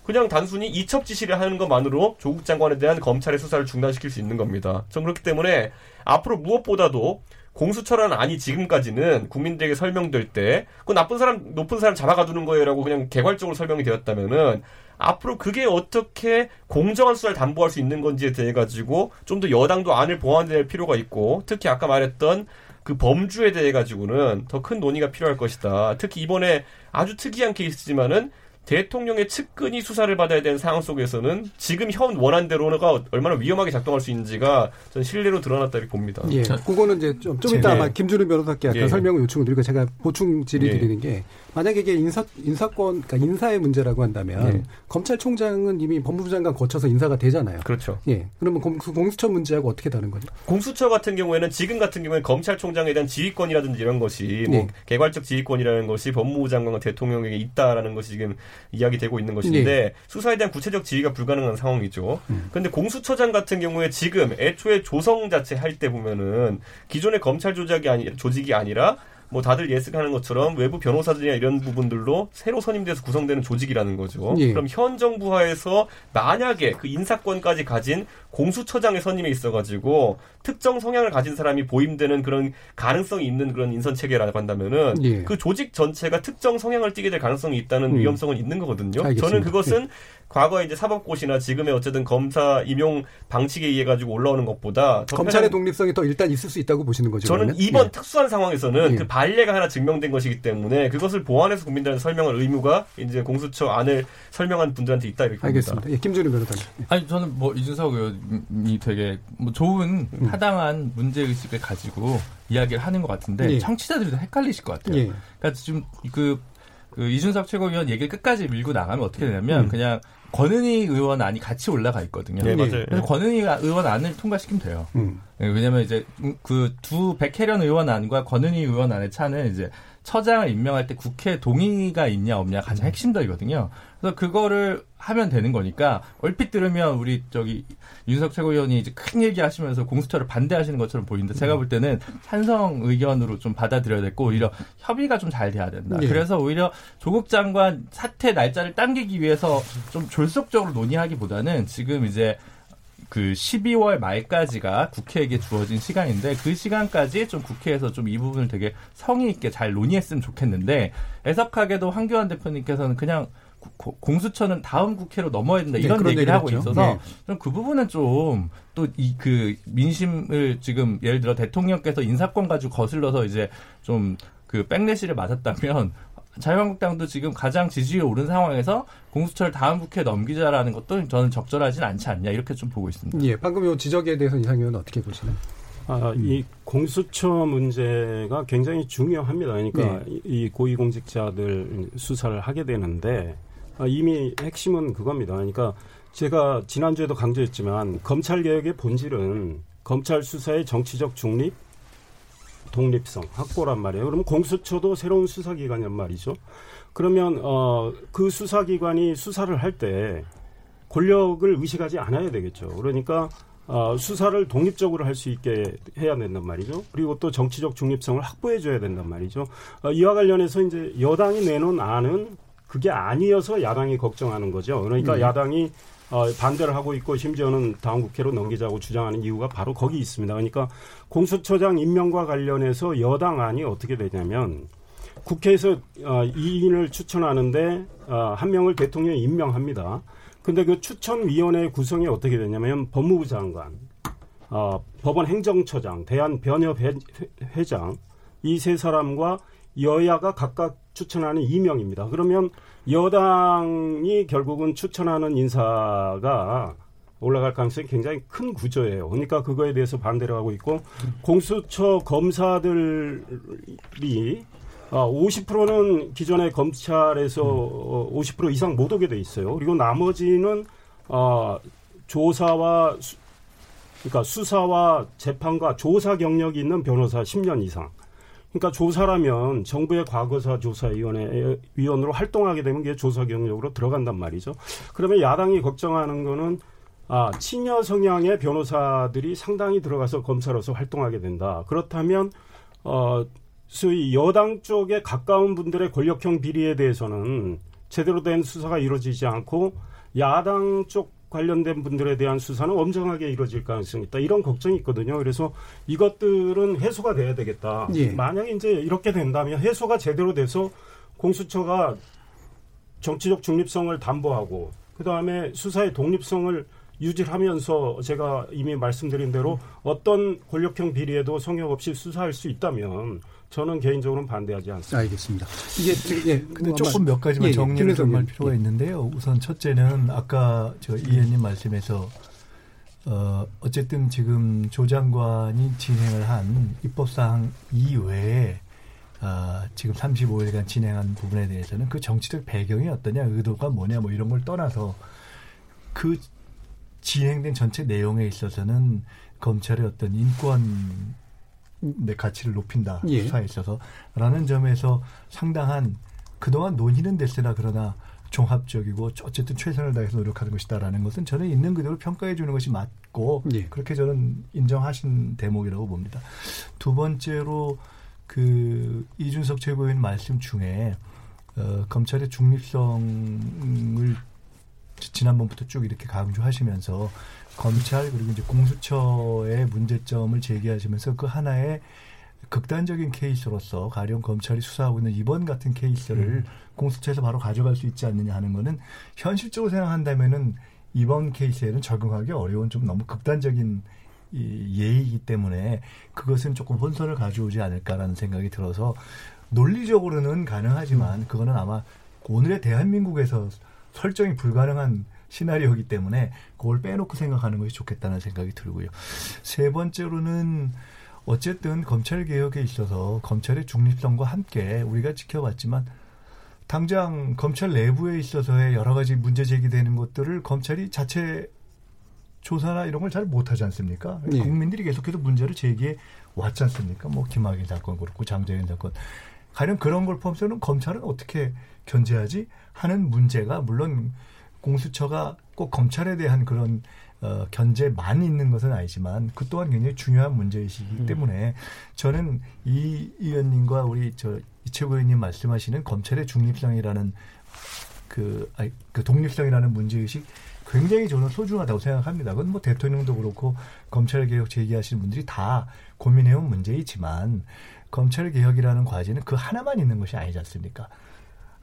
그냥 단순히 이첩 지시를 하는 것만으로 조국 장관에 대한 검찰의 수사를 중단시킬 수 있는 겁니다. 전 그렇기 때문에 앞으로 무엇보다도 공수처라는 안이 지금까지는 국민들에게 설명될 때 그 나쁜 사람 높은 사람 잡아가두는 거예요라고 그냥 개괄적으로 설명이 되었다면은 앞으로 그게 어떻게 공정한 수사를 담보할 수 있는 건지에 대해 가지고 좀 더 여당도 안을 보완될 필요가 있고 특히 아까 말했던 그 범주에 대해 가지고는 더 큰 논의가 필요할 것이다. 특히 이번에 아주 특이한 케이스지만은 대통령의 측근이 수사를 받아야 되는 상황 속에서는 지금 현 원안대로가 얼마나 위험하게 작동할 수 있는지가 전 실례로 드러났다 이렇게 봅니다. 예. 그거는 이제 좀, 좀 이따 네. 아마 김준우 변호사께 약간 예. 설명을 요청을 드리고 제가 보충 질의 예. 드리는 게 만약에 이게 인사, 인사권, 그러니까 인사의 문제라고 한다면 예. 검찰총장은 이미 법무부 장관 거쳐서 인사가 되잖아요. 그렇죠. 예. 그러면 공, 그 공수처 문제하고 어떻게 다른 거죠? 공수처 같은 경우에는 지금 같은 경우에는 검찰총장에 대한 지휘권이라든지 이런 것이 뭐 네. 개괄적 지휘권이라는 것이 법무부 장관과 대통령에게 있다라는 것이 지금 이야기되고 있는 것인데 네. 수사에 대한 구체적 지휘가 불가능한 상황이죠. 음. 그런데 공수처장 같은 경우에 지금 애초에 조성 자체 할 때 보면은 기존의 검찰 조작이 아니 조직이 아니라 뭐 다들 예측하는 것처럼 외부 변호사들이나 이런 부분들로 새로 선임돼서 구성되는 조직이라는 거죠. 예. 그럼 현 정부 하에서 만약에 그 인사권까지 가진 공수처장의 선임에 있어가지고 특정 성향을 가진 사람이 보임되는 그런 가능성이 있는 그런 인선 체계라고 한다면은 예. 그 조직 전체가 특정 성향을 띠게 될 가능성이 있다는 음. 위험성은 있는 거거든요. 알겠습니다. 저는 그것은 과거에 이제 사법고시나 지금의 어쨌든 검사 임용 방식에 의해 가지고 올라오는 것보다 더 검찰의 편한- 독립성이 더 일단 있을 수 있다고 보시는 거죠. 저는 그러면? 이번 예. 특수한 상황에서는 예. 그 반례가 하나 증명된 것이기 때문에 그것을 보완해서 국민들한테 설명할 의무가 이제 공수처 안을 설명한 분들한테 있다 이렇게 봅니다. 알겠습니다. 예, 김준우 변호사님. 예. 아니 저는 뭐 이준석 의원이 되게 뭐 좋은 음. 타당한 문제 의식을 가지고 이야기를 하는 것 같은데 예. 청취자들이 좀 헷갈리실 것 같아요. 예. 그러니까 지금 그, 그 이준석 최고위원 얘기를 끝까지 밀고 나가면 어떻게 되냐면 음. 그냥 권은희 의원 안이 같이 올라가 있거든요. 네, 예. 맞아요. 그래서 권은희 의원 안을 통과시키면 돼요. 음. 예, 왜냐면 이제 그 두 백혜련 의원 안과 권은희 의원 안의 차는 이제 처장을 임명할 때 국회 동의가 있냐 없냐 가장 핵심적이거든요. 그래서 그거를 하면 되는 거니까 얼핏 들으면 우리 저기 윤석 최고위원이 이제 큰 얘기하시면서 공수처를 반대하시는 것처럼 보이는데 제가 볼 때는 찬성 의견으로 좀 받아들여야 됐고 오히려 협의가 좀 잘 돼야 된다. 예. 그래서 오히려 조국 장관 사퇴 날짜를 당기기 위해서 좀 졸속적으로 논의하기보다는 지금 이제 그 12월 말까지가 국회에게 주어진 시간인데 그 시간까지 좀 국회에서 좀 이 부분을 되게 성의 있게 잘 논의했으면 좋겠는데 애석하게도 황교안 대표님께서는 그냥 고- 고- 공수처는 다음 국회로 넘어야 된다 네, 이런 그런 얘기를 하고. 있어서 네. 좀그 부분은 좀 또 이 그 민심을 지금 예를 들어 대통령께서 인사권 가지고 거슬러서 이제 좀 그 백래시를 맞았다면 자유한국당도 지금 가장 지지율이 오른 상황에서 공수처를 다음 국회에 넘기자라는 것도 저는 적절하진 않지 않냐 이렇게 좀 보고 있습니다. 예, 방금 요 지적에 대해서 이상 의원은 어떻게 보시나요? 아, 이 공수처 문제가 굉장히 중요합니다. 그러니까 이- 이 고위공직자들 수사를 하게 되는데 아, 이미 핵심은 그겁니다. 그러니까 제가 지난주에도 강조했지만 검찰 개혁의 본질은 검찰 수사의 정치적 중립, 독립성 확보란 말이에요. 그럼 공수처도 새로운 수사기관이란 말이죠. 그러면 어, 그 수사기관이 수사를 할 때 권력을 의식하지 않아야 되겠죠. 그러니까 어, 수사를 독립적으로 할 수 있게 해야 된단 말이죠. 그리고 또 정치적 중립성을 확보해 줘야 된단 말이죠. 어, 이와 관련해서 이제 여당이 내놓은 안은 그게 아니어서 야당이 걱정하는 거죠. 그러니까 네. 야당이 어, 반대를 하고 있고 심지어는 다음 국회로 넘기자고 주장하는 이유가 바로 거기 있습니다. 그러니까 공수처장 임명과 관련해서 여당 안이 어떻게 되냐면 국회에서 어, 2인을 추천하는데 어, 한 명을 대통령이 임명합니다. 근데 그 추천위원회 구성이 어떻게 되냐면 법무부 장관, 어, 법원 행정처장, 대한변협회장 이 세 사람과 여야가 각각 추천하는 임명입니다. 그러면 여당이 결국은 추천하는 인사가 올라갈 가능성이 굉장히 큰 구조예요. 그러니까 그거에 대해서 반대를 하고 있고 공수처 검사들이 어, 50%는 기존의 검찰에서 어, 50% 이상 못 오게 돼 있어요. 그리고 나머지는 어, 조사와 수, 그러니까 수사와 재판과 조사 경력이 있는 변호사 10년 이상. 그러니까 조사라면 정부의 과거사 조사위원회 위원으로 활동하게 되면 그게 조사 경력으로 들어간단 말이죠. 그러면 야당이 걱정하는 거는 아, 친여 성향의 변호사들이 상당히 들어가서 검사로서 활동하게 된다. 그렇다면 어 소위 여당 쪽에 가까운 분들의 권력형 비리에 대해서는 제대로 된 수사가 이루어지지 않고 야당 쪽 관련된 분들에 대한 수사는 엄정하게 이루어질 가능성이 있다. 이런 걱정이 있거든요. 그래서 이것들은 해소가 돼야 되겠다. 예. 만약에 이제 이렇게 된다면 해소가 제대로 돼서 공수처가 정치적 중립성을 담보하고 그다음에 수사의 독립성을 유지하면서 제가 이미 말씀드린 대로 어떤 권력형 비리에도 성역 없이 수사할 수 있다면 저는 개인적으로는 반대하지 않습니다. 알겠습니다. 이게 예, 근데 조금 몇 가지만 예, 예 정리를 좀 할 필요가 예. 있는데요. 우선 첫째는 아까 저이 의원님 말씀에서 어, 어쨌든 지금 조 장관이 진행을 한 입법사항 이외에 어, 지금 35일간 진행한 부분에 대해서는 그 정치적 배경이 어떠냐, 의도가 뭐냐, 뭐 이런 걸 떠나서 그 진행된 전체 내용에 있어서는 검찰의 어떤 인권 내 가치를 높인다 예. 수사에 있어서라는 점에서 상당한 그동안 논의는 됐으나 그러나 종합적이고 어쨌든 최선을 다해서 노력하는 것이다라는 것은 저는 있는 그대로 평가해 주는 것이 맞고 예. 그렇게 저는 인정하신 대목이라고 봅니다. 두 번째로 그 이준석 최고위원 말씀 중에 어, 검찰의 중립성을 지난번부터 쭉 이렇게 강조하시면서 검찰 그리고 이제 공수처의 문제점을 제기하시면서 그 하나의 극단적인 케이스로서 가령 검찰이 수사하고 있는 이번 같은 케이스를 음. 공수처에서 바로 가져갈 수 있지 않느냐 하는 거는 현실적으로 생각한다면은 이번 케이스에는 적용하기 어려운 좀 너무 극단적인 이 예의이기 때문에 그것은 조금 혼선을 가져오지 않을까라는 생각이 들어서 논리적으로는 가능하지만 음. 그거는 아마 오늘의 대한민국에서 설정이 불가능한 시나리오이기 때문에 그걸 빼놓고 생각하는 것이 좋겠다는 생각이 들고요. 세 번째로는 어쨌든 검찰 개혁에 있어서 검찰의 중립성과 함께 우리가 지켜봤지만 당장 검찰 내부에 있어서의 여러 가지 문제 제기되는 것들을 검찰이 자체 조사나 이런 걸 잘 못하지 않습니까? 네. 국민들이 계속해서 문제를 제기해 왔지 않습니까? 뭐 김학의 사건 그렇고 장재현 사건 가령 그런 걸 포함해서는 검찰은 어떻게 견제하지 하는 문제가 물론 공수처가 꼭 검찰에 대한 그런 어, 견제만 있는 것은 아니지만 그 또한 굉장히 중요한 문제이시기 음. 때문에 저는 이 의원님과 우리 저 이채구 의원님 말씀하시는 검찰의 중립성이라는 그, 아니, 그 독립성이라는 문제의식 굉장히 저는 소중하다고 생각합니다. 그건 뭐 대통령도 그렇고 검찰 개혁 제기하시는 분들이 다 고민해온 문제이지만 검찰 개혁이라는 과제는 그 하나만 있는 것이 아니지 않습니까?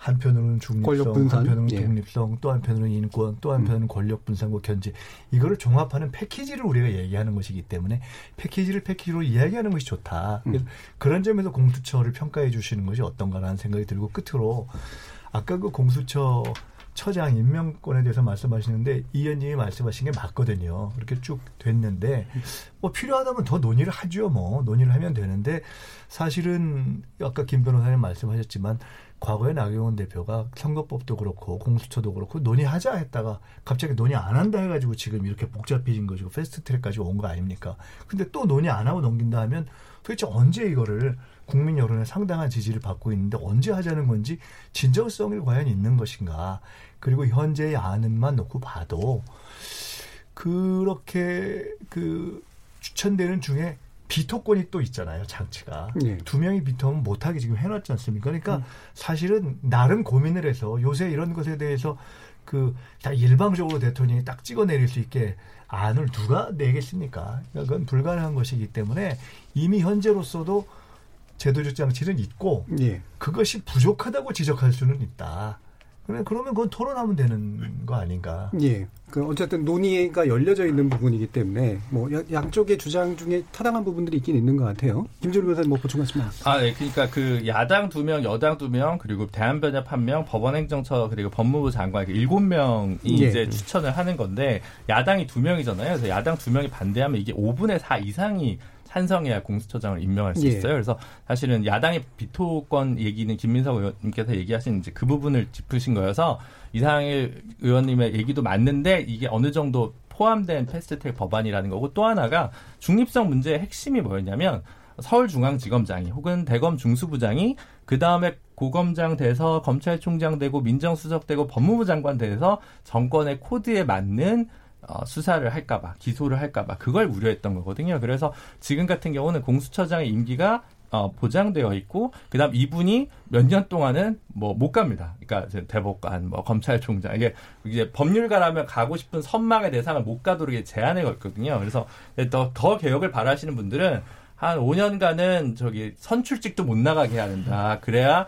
한편으로는 중립성, 한편으로는 예. 독립성, 또 한편으로는 인권, 또 한편으로는 음. 권력 분산과 견제. 이거를 종합하는 패키지를 우리가 얘기하는 것이기 때문에 패키지를 패키지로 이야기하는 것이 좋다. 음. 그런 점에서 공수처를 평가해 주시는 것이 어떤가라는 생각이 들고 끝으로 아까 그 공수처 처장 임명권에 대해서 말씀하시는데 이 의원님이 말씀하신 게 맞거든요. 그렇게 쭉 됐는데 뭐 필요하다면 더 논의를 하죠. 뭐 논의를 하면 되는데 사실은 아까 김 변호사님 말씀하셨지만 과거에 나경원 대표가 선거법도 그렇고 공수처도 그렇고 논의하자 했다가 갑자기 논의 안 한다 해가지고 지금 이렇게 복잡해진 거죠. 패스트트랙까지 온 거 아닙니까? 근데 또 논의 안 하고 넘긴다 하면 도대체 언제 이거를 국민 여론의 상당한 지지를 받고 있는데 언제 하자는 건지 진정성이 과연 있는 것인가? 그리고 현재의 안은만 놓고 봐도 그렇게 그 추천되는 중에 비토권이 또 있잖아요, 장치가. 네. 두 명이 비토면 못하게 지금 해놨지 않습니까? 그러니까 음. 사실은 나름 고민을 해서 요새 이런 것에 대해서 그, 다 일방적으로 대통령이 딱 찍어내릴 수 있게 안을 누가 내겠습니까? 그러니까 그건 불가능한 것이기 때문에 이미 현재로서도 제도적 장치는 있고 예. 그것이 부족하다고 지적할 수는 있다. 그러면 그건 토론하면 되는 거 아닌가? 예. 그 어쨌든 논의가 열려져 있는 부분이기 때문에 뭐 양쪽의 주장 중에 타당한 부분들이 있긴 있는 것 같아요. 김준우 변호사님 뭐 보충하시면. 아, 네. 그러니까 그 야당 두 명, 여당 두 명, 그리고 대한변협 한 명, 법원행정처 그리고 법무부 장관 일곱 명이 예. 이제 추천을 하는 건데 야당이 두 명이잖아요. 그래서 야당 두 명이 반대하면 이게 5분의 4 이상이 찬성해야 공수처장을 임명할 수 예. 있어요. 예. 그래서 사실은 야당의 비토권 얘기는 김민석 의원님께서 얘기하신 이제 그 부분을 짚으신 거여서 이상일 의원님의 얘기도 맞는데 이게 어느 정도 포함된 패스트트랙 법안이라는 거고 또 하나가 중립성 문제의 핵심이 뭐였냐면 서울중앙지검장이 혹은 대검 중수부장이 그 다음에 고검장 돼서 검찰총장 되고 민정수석 되고 법무부 장관 돼서 정권의 코드에 맞는 어, 수사를 할까봐 기소를 할까봐 그걸 우려했던 거거든요. 그래서 지금 같은 경우는 공수처장의 임기가 어, 보장되어 있고 그다음 이분이 몇 년 동안은 뭐 못 갑니다. 그러니까 대법관, 뭐 검찰총장 이게 이제 법률가라면 가고 싶은 선망의 대상을 못 가도록 제한해 걸거든요. 그래서 더, 더 개혁을 바라시는 분들은 한 5년간은 저기 선출직도 못 나가게 해야 된다. 그래야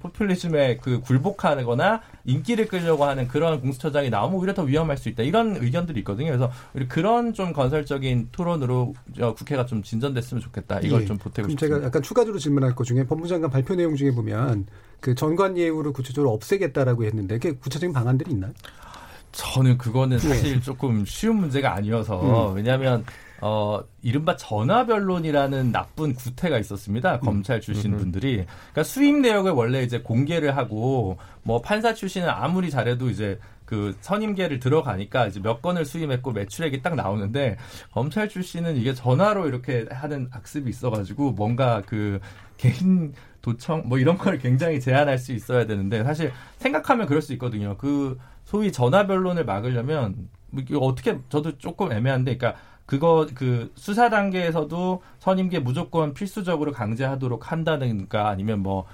포퓰리즘에 그 굴복하거나 인기를 끌려고 하는 그런 공수처장이 나오면 오히려 더 위험할 수 있다. 이런 의견들이 있거든요. 그래서 그런 좀 건설적인 토론으로 국회가 좀 진전됐으면 좋겠다. 이걸 예. 좀 보태고 싶습니다. 제가 약간 추가적으로 질문할 것 중에 법무장관 발표 내용 중에 보면 그 전관 예우를 구체적으로 없애겠다라고 했는데 그게 구체적인 방안들이 있나요? 저는 그거는 네. 사실 조금 쉬운 문제가 아니어서 음. 왜냐하면 어 이른바 전화변론이라는 나쁜 구태가 있었습니다. 음. 검찰 출신 분들이 그러니까 수입 내역을 원래 이제 공개를 하고 뭐 판사 출신은 아무리 잘해도 이제 그 선임계를 들어가니까 이제 몇 건을 수임했고 매출액이 딱 나오는데 검찰 출신은 이게 전화로 이렇게 하는 악습이 있어가지고 뭔가 그 개인 도청 뭐 이런 걸 굉장히 제한할 수 있어야 되는데 사실 생각하면 그럴 수 있거든요. 그 소위 전화 변론을 막으려면 뭐 이거 어떻게 저도 조금 애매한데 그러니까 그거 그 수사 단계에서도 선임계 무조건 필수적으로 강제하도록 한다든가 아니면 뭐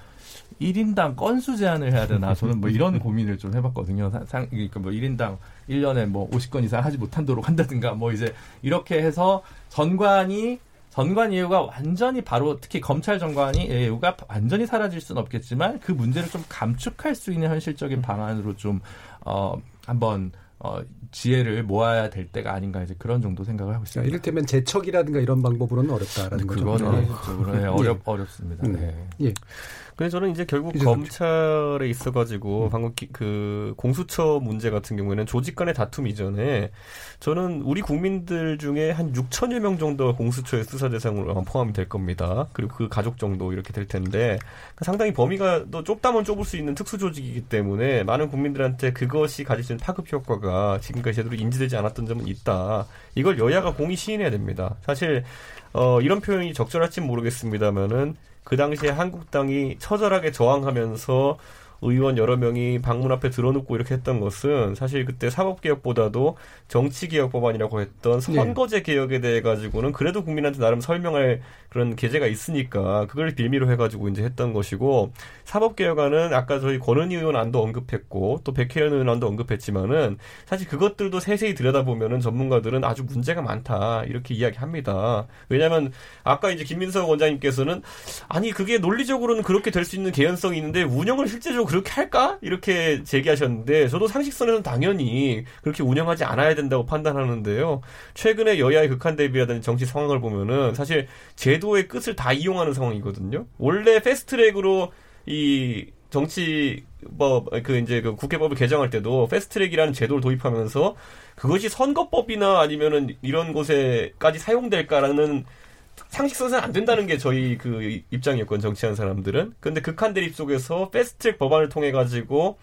1인당 건수 제한을 해야 되나 저는 뭐 이런 고민을 좀 해봤거든요. 상- 상, 그러니까 뭐 1인당 1년에 뭐 50건 이상 하지 못하도록 한다든가 뭐 이제 이렇게 해서 전관이 전관 예우가 완전히 바로 특히 검찰 전관이 예우가 완전히 사라질 수는 없겠지만 그 문제를 좀 감축할 수 있는 현실적인 방안으로 좀 어, 한번 어, 지혜를 모아야 될 때가 아닌가 이제 그런 정도 생각을 하고 자, 있습니다. 이를테면 재척이라든가 이런 방법으로는 어렵다라는 거죠. 그거는 네. 네, 어렵 어렵습니다. 음. 네. 예. 근데 저는 이제 결국 이재석 검찰에 음. 있어가지고 방금 기- 그 공수처 문제 같은 경우에는 조직 간의 다툼 이전에 저는 우리 국민들 중에 한 6천여 명 정도가 공수처의 수사 대상으로 포함이 될 겁니다. 그리고 그 가족 정도 이렇게 될 텐데 상당히 범위가 또 좁다면 좁을 수 있는 특수 조직이기 때문에 많은 국민들한테 그것이 가질 수 있는 파급 효과가 지금 까지 제대로 인지되지 않았던 점은 있다. 이걸 여야가 공히 시인해야 됩니다. 사실 어, 이런 표현이 적절할진 모르겠습니다만은 그 당시에 한국당이 처절하게 저항하면서 의원 여러 명이 방문 앞에 들어눕고 이렇게 했던 것은 사실 그때 사법개혁보다도 정치개혁 법안이라고 했던 선거제 개혁에 대해 가지고는 그래도 국민한테 나름 설명할 그런 계제가 있으니까 그걸 빌미로 해가지고 이제 했던 것이고 사법개혁안은 아까 저희 권은희 의원 안도 언급했고 또 백혜연 의원 안도 언급했지만은 사실 그것들도 세세히 들여다보면은 전문가들은 아주 문제가 많다 이렇게 이야기합니다. 왜냐하면 아까 이제 김민석 원장님께서는 아니 그게 논리적으로는 그렇게 될 수 있는 개연성이 있는데 운영을 실제적으로 그렇게 할까 이렇게 제기하셨는데 저도 상식선에서는 당연히 그렇게 운영하지 않아야 된다고 판단하는데요. 최근에 여야의 극한 대비라든지 정치 상황을 보면은 사실 제도의 끝을 다 이용하는 상황이거든요. 원래 패스트트랙으로 이 정치 법 그 이제 그 국회법을 개정할 때도 패스트트랙이라는 제도를 도입하면서 그것이 선거법이나 아니면은 이런 곳에까지 사용될까라는 상식선에서는 안 된다는 게 저희 그 입장이었건 정치하는 사람들은. 근데 극한 대립 속에서 패스트트랙 법안을 통해 가지고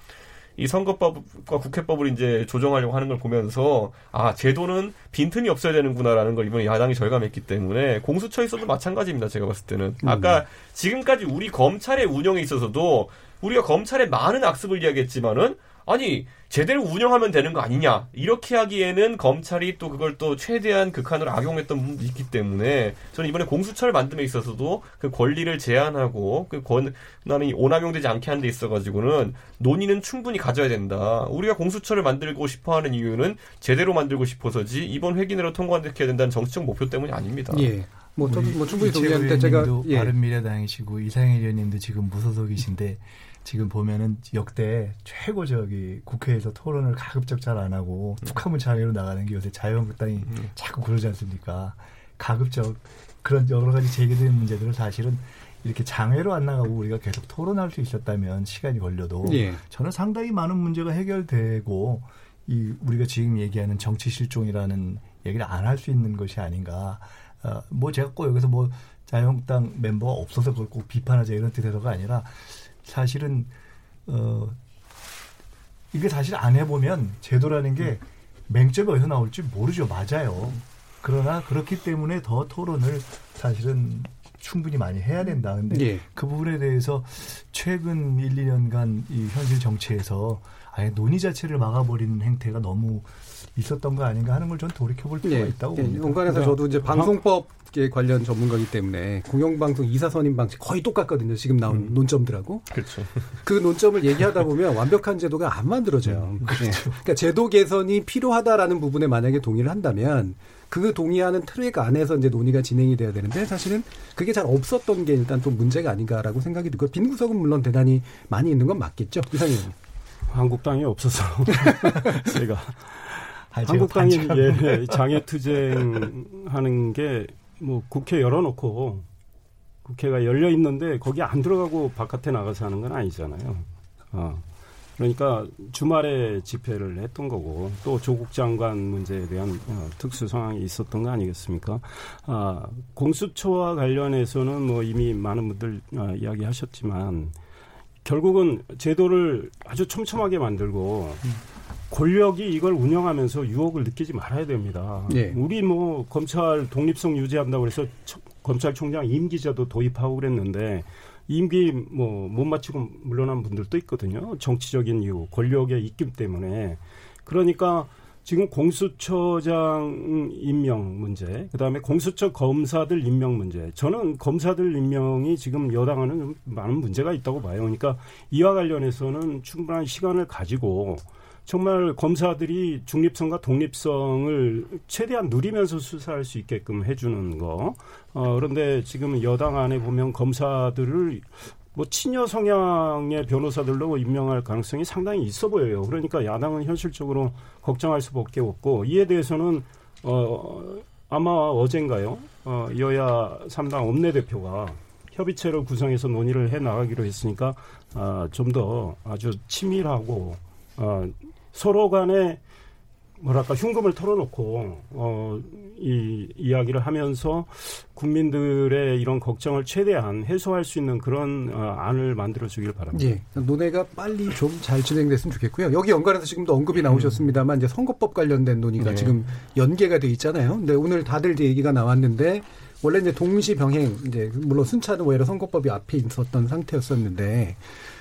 이 선거법과 국회법을 이제 조정하려고 하는 걸 보면서 아 제도는 빈틈이 없어야 되는구나라는 걸 이번에 야당이 절감했기 때문에 공수처에 있어도 마찬가지입니다. 제가 봤을 때는 아까 지금까지 우리 검찰의 운영에 있어서도 우리가 검찰의 많은 악습을 이야기했지만은 아니 제대로 운영하면 되는 거 아니냐 이렇게 하기에는 검찰이 또 그걸 또 최대한 극한으로 악용했던 부분도 있기 때문에 저는 이번에 공수처를 만듦에 있어서도 그 권리를 제한하고 그 권한이 오남용되지 않게 하는 데 있어가지고는 논의는 충분히 가져야 된다. 우리가 공수처를 만들고 싶어하는 이유는 제대로 만들고 싶어서지 이번 회기내로 통과시켜야 된다는 정치적 목표 때문이 아닙니다. 예. 뭐 저도 뭐 충분히 동의하는데 제가 예. 바른 미래당이시고 이상일 의원님도 지금 무소속이신데 지금 보면은 역대 최고 저기 국회에서 토론을 가급적 잘 안 하고 툭하면 장애로 나가는 게 요새 자유한국당이 자꾸 그러지 않습니까? 가급적 그런 여러 가지 제기되는 문제들을 사실은 이렇게 장애로 안 나가고 우리가 계속 토론할 수 있었다면 시간이 걸려도 예. 저는 상당히 많은 문제가 해결되고 이 우리가 지금 얘기하는 정치 실종이라는 얘기를 안 할 수 있는 것이 아닌가. 어, 뭐 제가 꼭 여기서 뭐 자유한국당 멤버가 없어서 그걸 꼭 비판하자 이런 뜻에서가 아니라 사실은 어 이게 사실 안 해보면 제도라는 게 맹점이 어디서 나올지 모르죠. 맞아요. 그러나 그렇기 때문에 더 토론을 사실은 충분히 많이 해야 된다. 근데 예. 그 부분에 대해서 최근 1, 2년간 이 현실 정치에서 아예 논의 자체를 막아버리는 행태가 너무 있었던 거 아닌가 하는 걸 전 돌이켜볼 필요가 예. 있다고 예, 봅니다. 연관해서 저도 이제 방송법 에 관련 전문가이기 때문에 공영방송 이사선임 방식 거의 똑같거든요. 지금 나온 음. 논점들하고. 그렇죠. 그 논점을 얘기하다 보면 완벽한 제도가 안 만들어져요. 음, 예. 그러니까 제도 개선이 필요하다라는 부분에 만약에 동의를 한다면 그 동의하는 트랙 안에서 이제 논의가 진행이 돼야 되는데 사실은 그게 잘 없었던 게 일단 좀 문제가 아닌가라고 생각이 들고 빈 구석은 물론 대단히 많이 있는 건 맞겠죠. 이상님. 한국당이 없어서 제가 한국 당이 반찬- 예, 장애 투쟁하는 게 뭐 국회 열어놓고 국회가 열려 있는데 거기 안 들어가고 바깥에 나가서 하는 건 아니잖아요. 어. 그러니까 주말에 집회를 했던 거고 또 조국 장관 문제에 대한 어, 특수 상황이 있었던 거 아니겠습니까? 아, 공수처와 관련해서는 뭐 이미 많은 분들 어, 이야기하셨지만 결국은 제도를 아주 촘촘하게 만들고 권력이 이걸 운영하면서 유혹을 느끼지 말아야 됩니다. 예. 우리 뭐 검찰 독립성 유지한다고 처- 검찰총장 임기제도 도입하고 그랬는데 임기 뭐 못 마치고 물러난 분들도 있거든요. 정치적인 이유, 권력의 입김 때문에. 그러니까 지금 공수처장 임명 문제, 그다음에 공수처 검사들 임명 문제. 저는 검사들 임명이 지금 여당하는 좀 많은 문제가 있다고 봐요. 그러니까 이와 관련해서는 충분한 시간을 가지고 정말 검사들이 중립성과 독립성을 최대한 누리면서 수사할 수 있게끔 해주는 거. 어, 그런데 지금 여당 안에 보면 검사들을 뭐 친여 성향의 변호사들로 임명할 가능성이 상당히 있어 보여요. 그러니까 야당은 현실적으로 걱정할 수밖에 없고 이에 대해서는 어 아마 어젠가요? 어 여야 3당 원내대표가 협의체를 구성해서 논의를 해 나가기로 했으니까 아, 좀 더 아주 치밀하고 어, 서로 간에 뭐랄까 흉금을 털어놓고 어, 이 이야기를 하면서 국민들의 이런 걱정을 최대한 해소할 수 있는 그런 어, 안을 만들어 주길 바랍니다. 예. 논의가 빨리 좀 잘 진행됐으면 좋겠고요. 여기 연관해서 지금도 언급이 나오셨습니다만 이제 선거법 관련된 논의가 네. 지금 연계가 돼 있잖아요. 근데 오늘 다들 이제 얘기가 나왔는데 원래 이제 동시 병행 이제 물론 순차는 오히려 선거법이 앞에 있었던 상태였었는데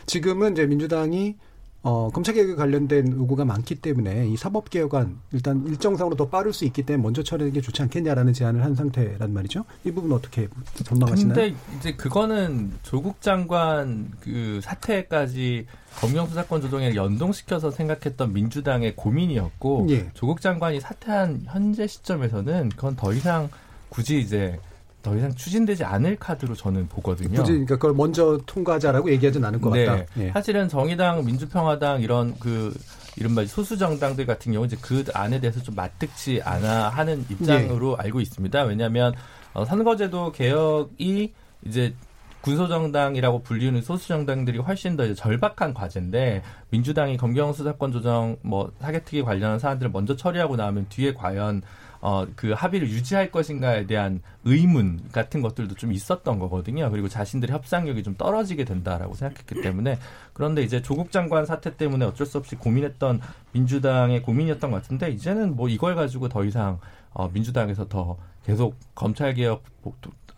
지금은 이제 민주당이 어, 검찰개혁에 관련된 요구가 많기 때문에 이 사법개혁안 일단 일정상으로 더 빠를 수 있기 때문에 먼저 처리하는 게 좋지 않겠냐라는 제안을 한 상태란 말이죠. 이 부분 어떻게 전망하시나요? 근데 이제 그거는 조국 장관 그 사태까지 검경 수사권 조정에 연동시켜서 생각했던 민주당의 고민이었고 예. 조국 장관이 사퇴한 현재 시점에서는 그건 더 이상 굳이 이제 더 이상 추진되지 않을 카드로 저는 보거든요. 굳이 그러니까 그걸 먼저 통과하자라고 얘기하진 않을 것 네. 같다. 예. 사실은 정의당, 민주평화당 이런 그 이른바 소수 정당들 같은 경우 이제 그 안에 대해서 좀 맞득치 않아 하는 입장으로 예. 알고 있습니다. 왜냐하면 어, 선거제도 개혁이 이제 군소정당이라고 불리는 소수정당들이 훨씬 더 절박한 과제인데 민주당이 검경 수사권 조정 뭐 사개특위 관련한 사안들을 먼저 처리하고 나면 뒤에 과연 어, 그 합의를 유지할 것인가에 대한 의문 같은 것들도 좀 있었던 거거든요. 그리고 자신들의 협상력이 좀 떨어지게 된다라고 생각했기 때문에 그런데 이제 조국 장관 사태 때문에 어쩔 수 없이 고민했던 민주당의 고민이었던 것 같은데 이제는 뭐 이걸 가지고 더 이상 어, 민주당에서 더 계속 검찰 개혁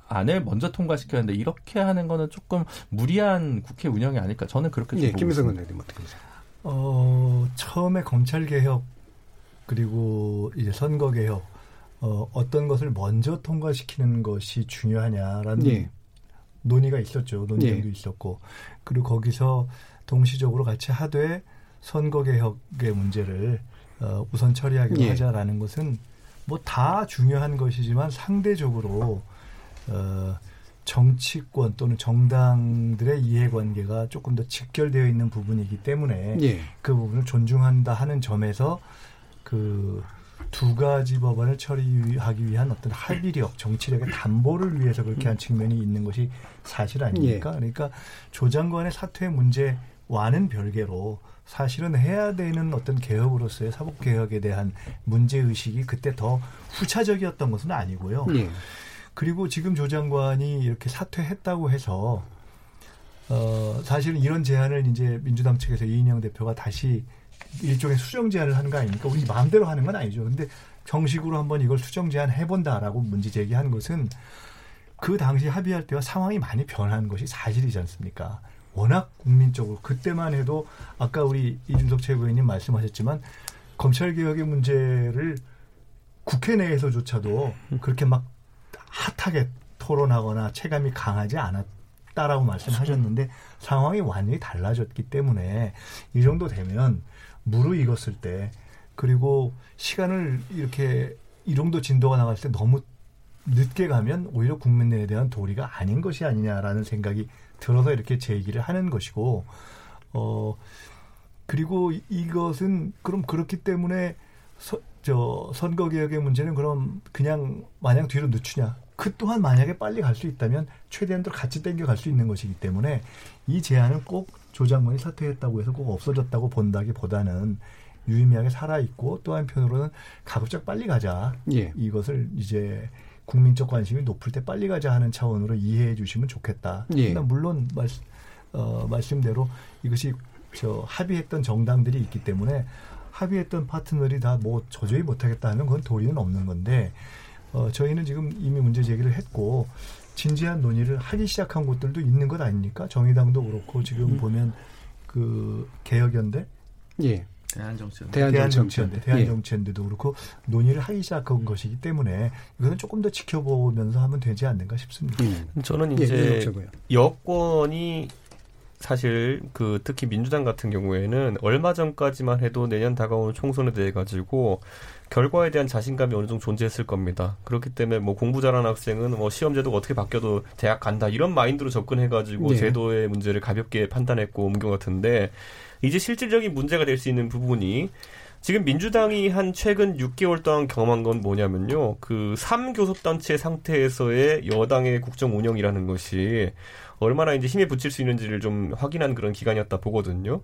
안을 먼저 통과시켜야 하는데 이렇게 하는 거는 조금 무리한 국회 운영이 아닐까 저는 그렇게 좀 예, 보고 김희성 있습니다. 의원님 어떻게 보세요? 어, 처음에 검찰 개혁 그리고 이제 선거 개혁 어, 어떤 것을 먼저 통과시키는 것이 중요하냐라는 예. 논의가 있었죠. 논쟁도 예. 있었고 그리고 거기서 동시적으로 같이 하되 선거 개혁의 문제를 어, 우선 처리하기로 예. 하자라는 것은 뭐 다 중요한 것이지만 상대적으로 어, 정치권 또는 정당들의 이해관계가 조금 더 직결되어 있는 부분이기 때문에 예. 그 부분을 존중한다 하는 점에서 그 두 가지 법안을 처리하기 위한 어떤 합의력, 정치력의 담보를 위해서 그렇게 한 측면이 있는 것이 사실 아닙니까? 예. 그러니까 조 장관의 사퇴 문제와는 별개로 사실은 해야 되는 어떤 개혁으로서의 사법 개혁에 대한 문제 의식이 그때 더 후차적이었던 것은 아니고요. 예. 그리고 지금 조 장관이 이렇게 사퇴했다고 해서 어, 사실은 이런 제안을 이제 민주당 측에서 이인영 대표가 다시 일종의 수정 제안을 하는 거 아닙니까? 우리 마음대로 하는 건 아니죠. 근데 정식으로 한번 이걸 수정 제안 해본다라고 문제 제기한 것은 그 당시 합의할 때와 상황이 많이 변한 것이 사실이지 않습니까? 워낙 국민적으로 그때만 해도 아까 우리 이준석 최고위원님 말씀하셨지만 검찰 개혁의 문제를 국회 내에서조차도 그렇게 막 핫하게 토론하거나 체감이 강하지 않았다라고 말씀하셨는데 상황이 완전히 달라졌기 때문에 이 정도 되면 무르익었을 때 그리고 시간을 이렇게 이 정도 진도가 나갔을 때 너무 늦게 가면 오히려 국민에 대한 도리가 아닌 것이 아니냐라는 생각이 들어서 이렇게 제기를 하는 것이고 어 그리고 이것은 그럼 그렇기 때문에 서, 저 선거 개혁의 문제는 그럼 그냥 마냥 뒤로 늦추냐? 그 또한 만약에 빨리 갈 수 있다면 최대한 더 같이 땡겨 갈 수 있는 것이기 때문에 이 제안은 꼭 조 장관이 사퇴했다고 해서 꼭 없어졌다고 본다기보다는 유의미하게 살아 있고 또 한편으로는 가급적 빨리 가자. 예. 이것을 이제 국민적 관심이 높을 때 빨리 가자 하는 차원으로 이해해 주시면 좋겠다. 예. 물론 말, 어, 말씀대로 이것이 저 합의했던 정당들이 있기 때문에 합의했던 파트너들이 다 뭐 저조히 못하겠다 하면 그건 도리는 없는 건데 어, 저희는 지금 이미 문제 제기를 했고 진지한 논의를 하기 시작한 곳들도 있는 것 아닙니까? 정의당도 그렇고 지금 음. 보면 그 개혁연대 예. 대한정치연대. 대한정치연대, 예. 대한정치연대도 그렇고 논의를 하기 시작한 것이기 때문에 이거는 조금 더 지켜보면서 하면 되지 않는가 싶습니다. 음. 저는 예, 이제 최고요. 여권이 사실 그 특히 민주당 같은 경우에는 얼마 전까지만 해도 내년 다가오는 총선에 대해 가지고 결과에 대한 자신감이 어느 정도 존재했을 겁니다. 그렇기 때문에 뭐 공부 잘하는 학생은 뭐 시험 제도가 어떻게 바뀌어도 대학 간다 이런 마인드로 접근해 가지고 네. 제도의 문제를 가볍게 판단했고 온것 같은데 이제 실질적인 문제가 될 수 있는 부분이 지금 민주당이 한 최근 6개월 동안 경험한 건 뭐냐면요. 그 3교섭단체 상태에서의 여당의 국정 운영이라는 것이 얼마나 이제 힘에 붙일 수 있는지를 좀 확인한 그런 기간이었다 보거든요.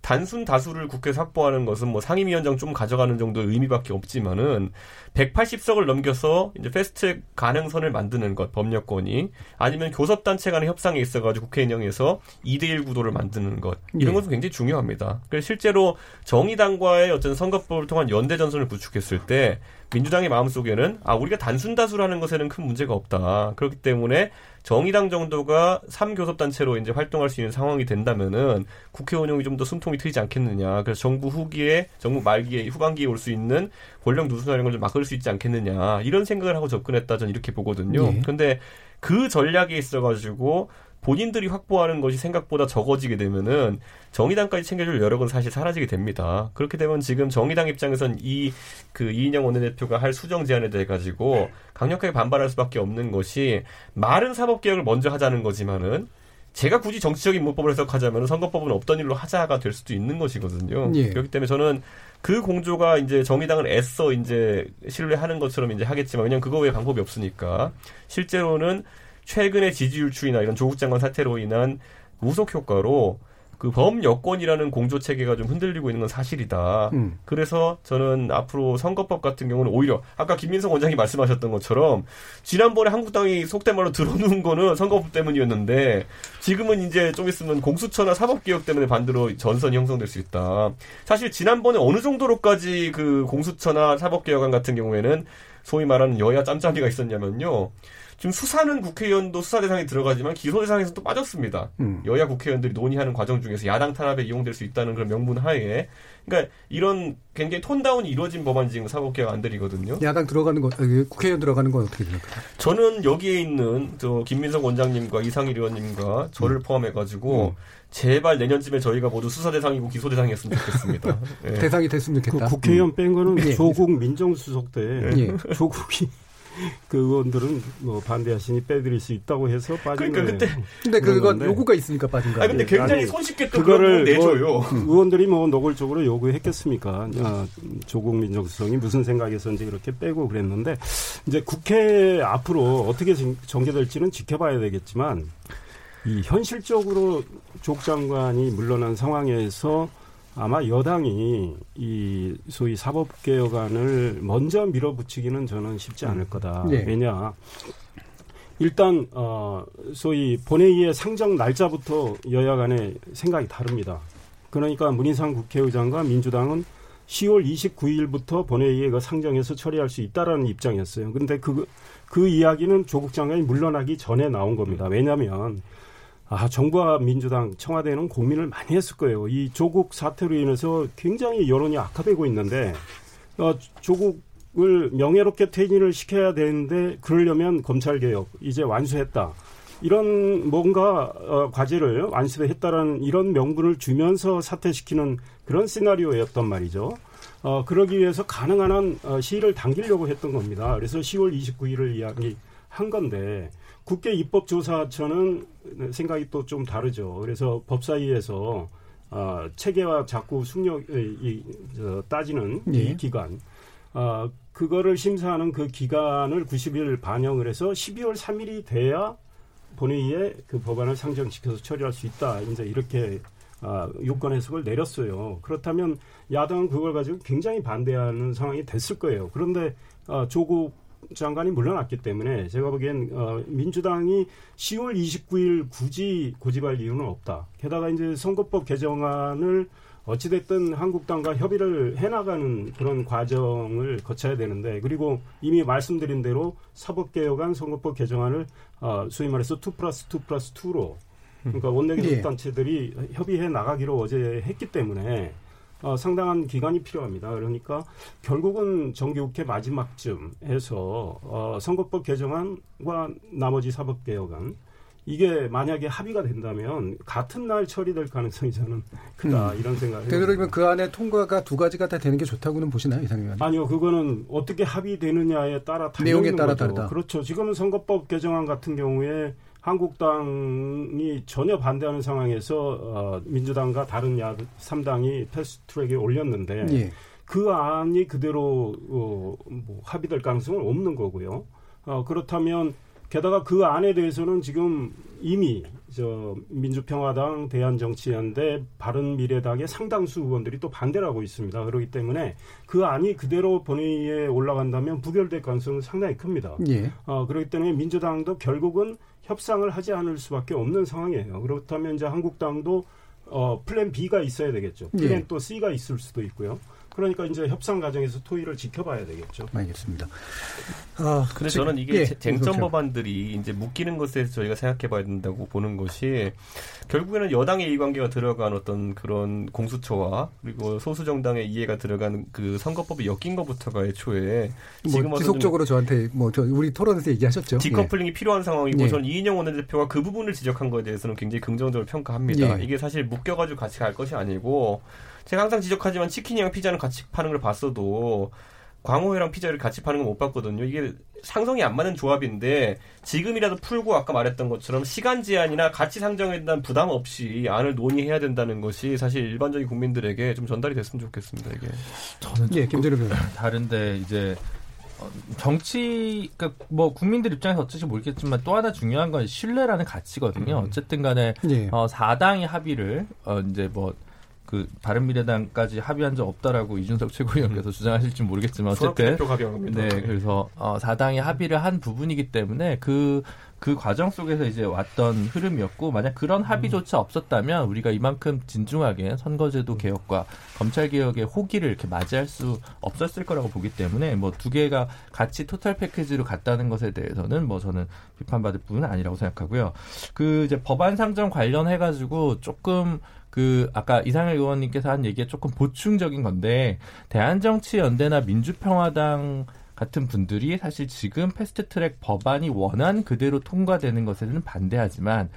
단순 다수를 국회에서 확보하는 것은 뭐 상임위원장 좀 가져가는 정도의 의미밖에 없지만은 180석을 넘겨서 이제 패스트트랙 가능선을 만드는 것 법력권이 아니면 교섭단체 간의 협상에 있어가지고 국회의령에서 2대1 구도를 만드는 것 이런 예. 것은 굉장히 중요합니다. 그래서 실제로 정의당과의 어떤 선거법을 통한 연대 전선을 구축했을 때 민주당의 마음속에는 아 우리가 단순 다수라는 것에는 큰 문제가 없다. 그렇기 때문에 정의당 정도가 3교섭 단체로 이제 활동할 수 있는 상황이 된다면은 국회 운영이 좀 더 숨통이 트이지 않겠느냐. 그래서 정부 후기에, 정부 말기에, 후반기에 올 수 있는 권력 누수라는 걸 좀 막을 수 있지 않겠느냐. 이런 생각을 하고 접근했다. 저는 이렇게 보거든요. 예. 근데 그 전략에 있어 가지고 본인들이 확보하는 것이 생각보다 적어지게 되면은 정의당까지 챙겨줄 여력은 사실 사라지게 됩니다. 그렇게 되면 지금 정의당 입장에선 이 그 이인영 원내대표가 할 수정 제안에 대해 가지고 강력하게 반발할 수밖에 없는 것이 말은 사법개혁을 먼저 하자는 거지만은 제가 굳이 정치적인 문법을 해석하자면 선거법은 없던 일로 하자가 될 수도 있는 것이거든요. 예. 그렇기 때문에 저는 그 공조가 이제 정의당을 애써 이제 신뢰하는 것처럼 이제 하겠지만 그냥 그거 외에 방법이 없으니까 실제로는 최근의 지지율 추이나 이런 조국 장관 사태로 인한 우속 효과로 그 범여권이라는 공조 체계가 좀 흔들리고 있는 건 사실이다. 음. 그래서 저는 앞으로 선거법 같은 경우는 오히려 아까 김민석 원장이 말씀하셨던 것처럼 지난번에 한국당이 속된 말로 들어놓은 거는 선거법 때문이었는데 지금은 이제 좀 있으면 공수처나 사법개혁 때문에 반대로 전선이 형성될 수 있다. 사실 지난번에 어느 정도로까지 그 공수처나 사법개혁안 같은 경우에는 소위 말하는 여야 짬짬이가 있었냐면요. 지금 수사는 국회의원도 수사 대상에 들어가지만 기소 대상에서 또 빠졌습니다. 음. 여야 국회의원들이 논의하는 과정 중에서 야당 탄압에 이용될 수 있다는 그런 명분 하에 그러니까 이런 굉장히 톤다운이 이루어진 법안 지금 사법개혁 안들이거든요. 야당 들어가는 거, 아, 국회의원 들어가는 건 어떻게 될까요? 저는 여기에 있는 저 김민석 원장님과 이상일 의원님과 저를 포함해가지고 제발 내년쯤에 저희가 모두 수사 대상이고 기소 대상이었으면 좋겠습니다. 예. 대상이 됐으면 그 좋겠다. 국회의원 뺀 거는 예. 조국 민정수석 때 예. 조국이 그 의원들은 뭐 반대하시니 빼드릴 수 있다고 해서 빠진 그러니까 거예요. 그때 근데 그건 건데. 요구가 있으니까 빠진 거아 근데? 굉장히 아니, 손쉽게 또 그거를 뭐 내줘요. 의원들이 뭐 노골적으로 요구했겠습니까? 아, 조국 민정수석이 무슨 생각에서인지 그렇게 빼고 그랬는데 이제 국회 앞으로 어떻게 정- 전개될지는 지켜봐야 되겠지만 이 현실적으로 조 장관이 물러난 상황에서 아마 여당이 이 소위 사법 개혁안을 먼저 밀어붙이기는 저는 쉽지 않을 거다. 네. 왜냐 일단 어 소위 본회의의 상정 날짜부터 여야 간의 생각이 다릅니다. 그러니까 문희상 국회의장과 민주당은 10월 29일부터 본회의에 그 상정해서 처리할 수 있다라는 입장이었어요. 근데 그, 그 이야기는 조국 장관이 물러나기 전에 나온 겁니다. 왜냐하면 아, 정부와 민주당, 청와대는 고민을 많이 했을 거예요. 이 조국 사태로 인해서 굉장히 여론이 악화되고 있는데 어, 조국을 명예롭게 퇴진을 시켜야 되는데 그러려면 검찰 개혁 이제 완수했다. 이런 뭔가 어, 과제를 완수했다라는 이런 명분을 주면서 사퇴시키는 그런 시나리오였단 말이죠. 어, 그러기 위해서 가능한 한 어, 시일을 당기려고 했던 겁니다. 그래서 10월 29일을 이야기한 건데 국회 입법조사처는 생각이 또 좀 다르죠. 그래서 법사위에서 어, 체계와 자꾸 숙력 이, 저, 따지는 예. 이 기간 어, 그거를 심사하는 그 기간을 90일 반영을 해서 12월 3일이 돼야 본회의에 그 법안을 상정시켜서 처리할 수 있다. 이제 이렇게 아, 요건 해석을 내렸어요. 그렇다면 야당은 그걸 가지고 굉장히 반대하는 상황이 됐을 거예요. 그런데 아, 조국 장관이 물러났기 때문에 제가 보기엔 어, 민주당이 10월 29일 굳이 고집할 이유는 없다. 게다가 이제 선거법 개정안을 어찌됐든 한국당과 협의를 해나가는 그런 과정을 거쳐야 되는데 그리고 이미 말씀드린 대로 사법개혁안 선거법 개정안을 어, 소위 말해서 2 플러스 2 플러스 2로 그러니까 원내교섭 예. 단체들이 협의해 나가기로 어제 했기 때문에 어, 상당한 기간이 필요합니다. 그러니까 결국은 정기국회 마지막쯤 해서 어, 선거법 개정안과 나머지 사법개혁안 이게 만약에 합의가 된다면 같은 날 처리될 가능성이 저는 크다 음. 이런 생각을 그러면 그 안에 통과가 두 가지가 다 되는 게 좋다고는 보시나요 이상 의원? 아니요 그거는 어떻게 합의되느냐에 따라 내용에 따라. 다르다. 그렇죠. 지금은 선거법 개정안 같은 경우에 한국당이 전혀 반대하는 상황에서 어, 민주당과 다른 야 3당이 패스트트랙에 올렸는데 예. 그 안이 그대로 어, 뭐 합의될 가능성은 없는 거고요. 어, 그렇다면 게다가 그 안에 대해서는 지금 이미 저 민주평화당, 대한정치연대, 바른미래당의 상당수 의원들이 또 반대를 하고 있습니다. 그렇기 때문에 그 안이 그대로 본회의에 올라간다면 부결될 가능성은 상당히 큽니다. 예. 어, 그렇기 때문에 민주당도 결국은 협상을 하지 않을 수밖에 없는 상황이에요. 그렇다면 이제 한국당도 어, 플랜 B가 있어야 되겠죠. 플랜 예. 또 C가 있을 수도 있고요. 그러니까 이제 협상 과정에서 토의를 지켜봐야 되겠죠. 알겠습니다. 아, 근데 지, 저는 이게 예, 쟁점 법안들이 이제 묶이는 것에 대해서 저희가 생각해봐야 된다고 보는 것이 결국에는 여당의 이해관계가 들어간 어떤 그런 공수처와 그리고 소수 정당의 이해가 들어간 그 선거법이 엮인 것부터가 애초에 뭐 지금 지속적으로 저한테 뭐 저 우리 토론에서 얘기하셨죠. decoupling이 예. 필요한 상황이고 예. 저는 이인영 원내대표가 그 부분을 지적한 것에 대해서는 굉장히 긍정적으로 평가합니다. 예. 이게 사실 묶여가지고 같이 갈 것이 아니고 제가 항상 지적하지만 치킨이랑 피자는 같이 파는 걸 봤어도 광호회랑 피자를 같이 파는 건 못 봤거든요. 이게 상성이 안 맞는 조합인데 지금이라도 풀고 아까 말했던 것처럼 시간 제한이나 같이 상정에 대한 부담 없이 안을 논의해야 된다는 것이 사실 일반적인 국민들에게 좀 전달이 됐으면 좋겠습니다. 이게 저는 예, 김재료 다른데 이제 어, 정치 그러니까 뭐 국민들 입장에서 어쩔지 모르겠지만 또 하나 중요한 건 신뢰라는 가치거든요. 음. 어쨌든 간에 예. 어, 4당이 합의를 어, 이제 뭐 그 바른 미래당까지 합의한 적 없다라고 이준석 최고위원께서 음. 주장하실지 모르겠지만 어쨌든 네 그래서 어, 사당이 합의를 한 부분이기 때문에 그그 그 과정 속에서 이제 왔던 흐름이었고 만약 그런 합의조차 없었다면 우리가 이만큼 진중하게 선거제도 개혁과 검찰 개혁의 호기를 이렇게 맞이할 수 없었을 거라고 보기 때문에 뭐 두 개가 같이 토탈 패키지로 갔다는 것에 대해서는 뭐 저는 비판받을 부분은 아니라고 생각하고요. 그 이제 법안 상정 관련해 가지고 조금 그 아까 이상일 의원님께서 한 얘기에 조금 보충적인 건데 대한정치연대나 민주평화당 같은 분들이 사실 지금 패스트트랙 법안이 원한 그대로 통과되는 것에는 반대하지만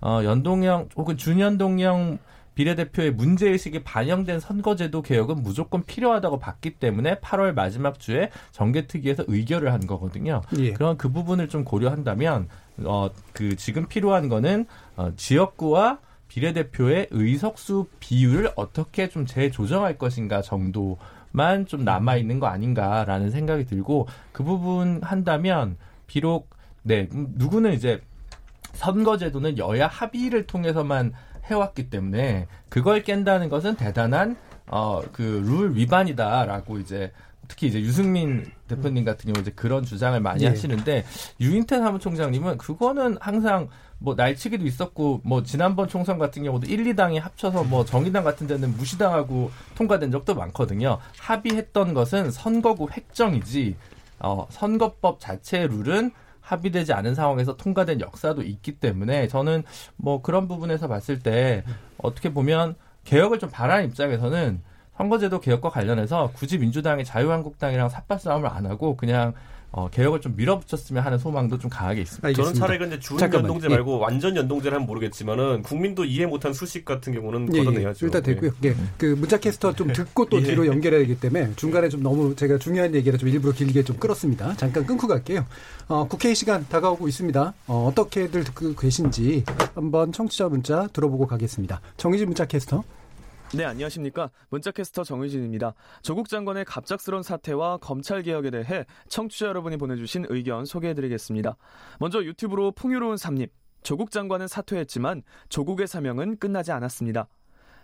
어 연동형 혹은 준연동형 비례대표의 문제의식이 반영된 선거제도 개혁은 무조건 필요하다고 봤기 때문에 8월 마지막 주에 정개특위에서 의결을 한 거거든요. 예. 그럼 그 부분을 좀 고려한다면 어 그 지금 필요한 거는 어 지역구와 비례대표의 의석수 비율을 어떻게 좀 재조정할 것인가 정도만 좀 남아 있는 거 아닌가라는 생각이 들고 그 부분 한다면 비록 네 누구는 이제 선거제도는 여야 합의를 통해서만 해왔기 때문에 그걸 깬다는 것은 대단한 어 그 룰 위반이다라고 이제 특히 이제 유승민 대표님 같은 경우 이제 그런 주장을 많이 예. 하시는데 유인태 사무총장님은 그거는 항상 뭐 날치기도 있었고 뭐 지난번 총선 같은 경우도 1, 2당이 합쳐서 뭐 정의당 같은 데는 무시당하고 통과된 적도 많거든요. 합의했던 것은 선거구 획정이지 어, 선거법 자체의 룰은 합의되지 않은 상황에서 통과된 역사도 있기 때문에 저는 뭐 그런 부분에서 봤을 때 어떻게 보면 개혁을 좀 바라는 입장에서는 선거제도 개혁과 관련해서 굳이 민주당이 자유한국당이랑 삽발 싸움을 안 하고 그냥 어, 개혁을 좀 밀어붙였으면 하는 소망도 좀 강하게 있습니다. 저는 알겠습니다. 차라리 근데 준. 연동제 예. 말고 완전 연동제를 하면 모르겠지만은 국민도 이해 못한 수식 같은 경우는 예, 예. 걷어내야죠. 일단 됐고요. 예. 그 문자 캐스터 좀 듣고 또 예. 뒤로 연결해야 되기 때문에 중간에 좀 너무 제가 중요한 얘기를 좀 일부러 길게 좀 끌었습니다. 잠깐 끊고 갈게요. 어, 국회 시간 다가오고 있습니다. 어, 어떻게들 듣고 계신지 한번 청취자 문자 들어보고 가겠습니다. 정의진 문자 캐스터. 네, 안녕하십니까. 문자캐스터 정의진입니다. 조국 장관의 갑작스러운 사태와 검찰 개혁에 대해 청취자 여러분이 보내주신 의견 소개해드리겠습니다. 먼저 유튜브로 풍요로운 삼님. 조국 장관은 사퇴했지만 조국의 사명은 끝나지 않았습니다.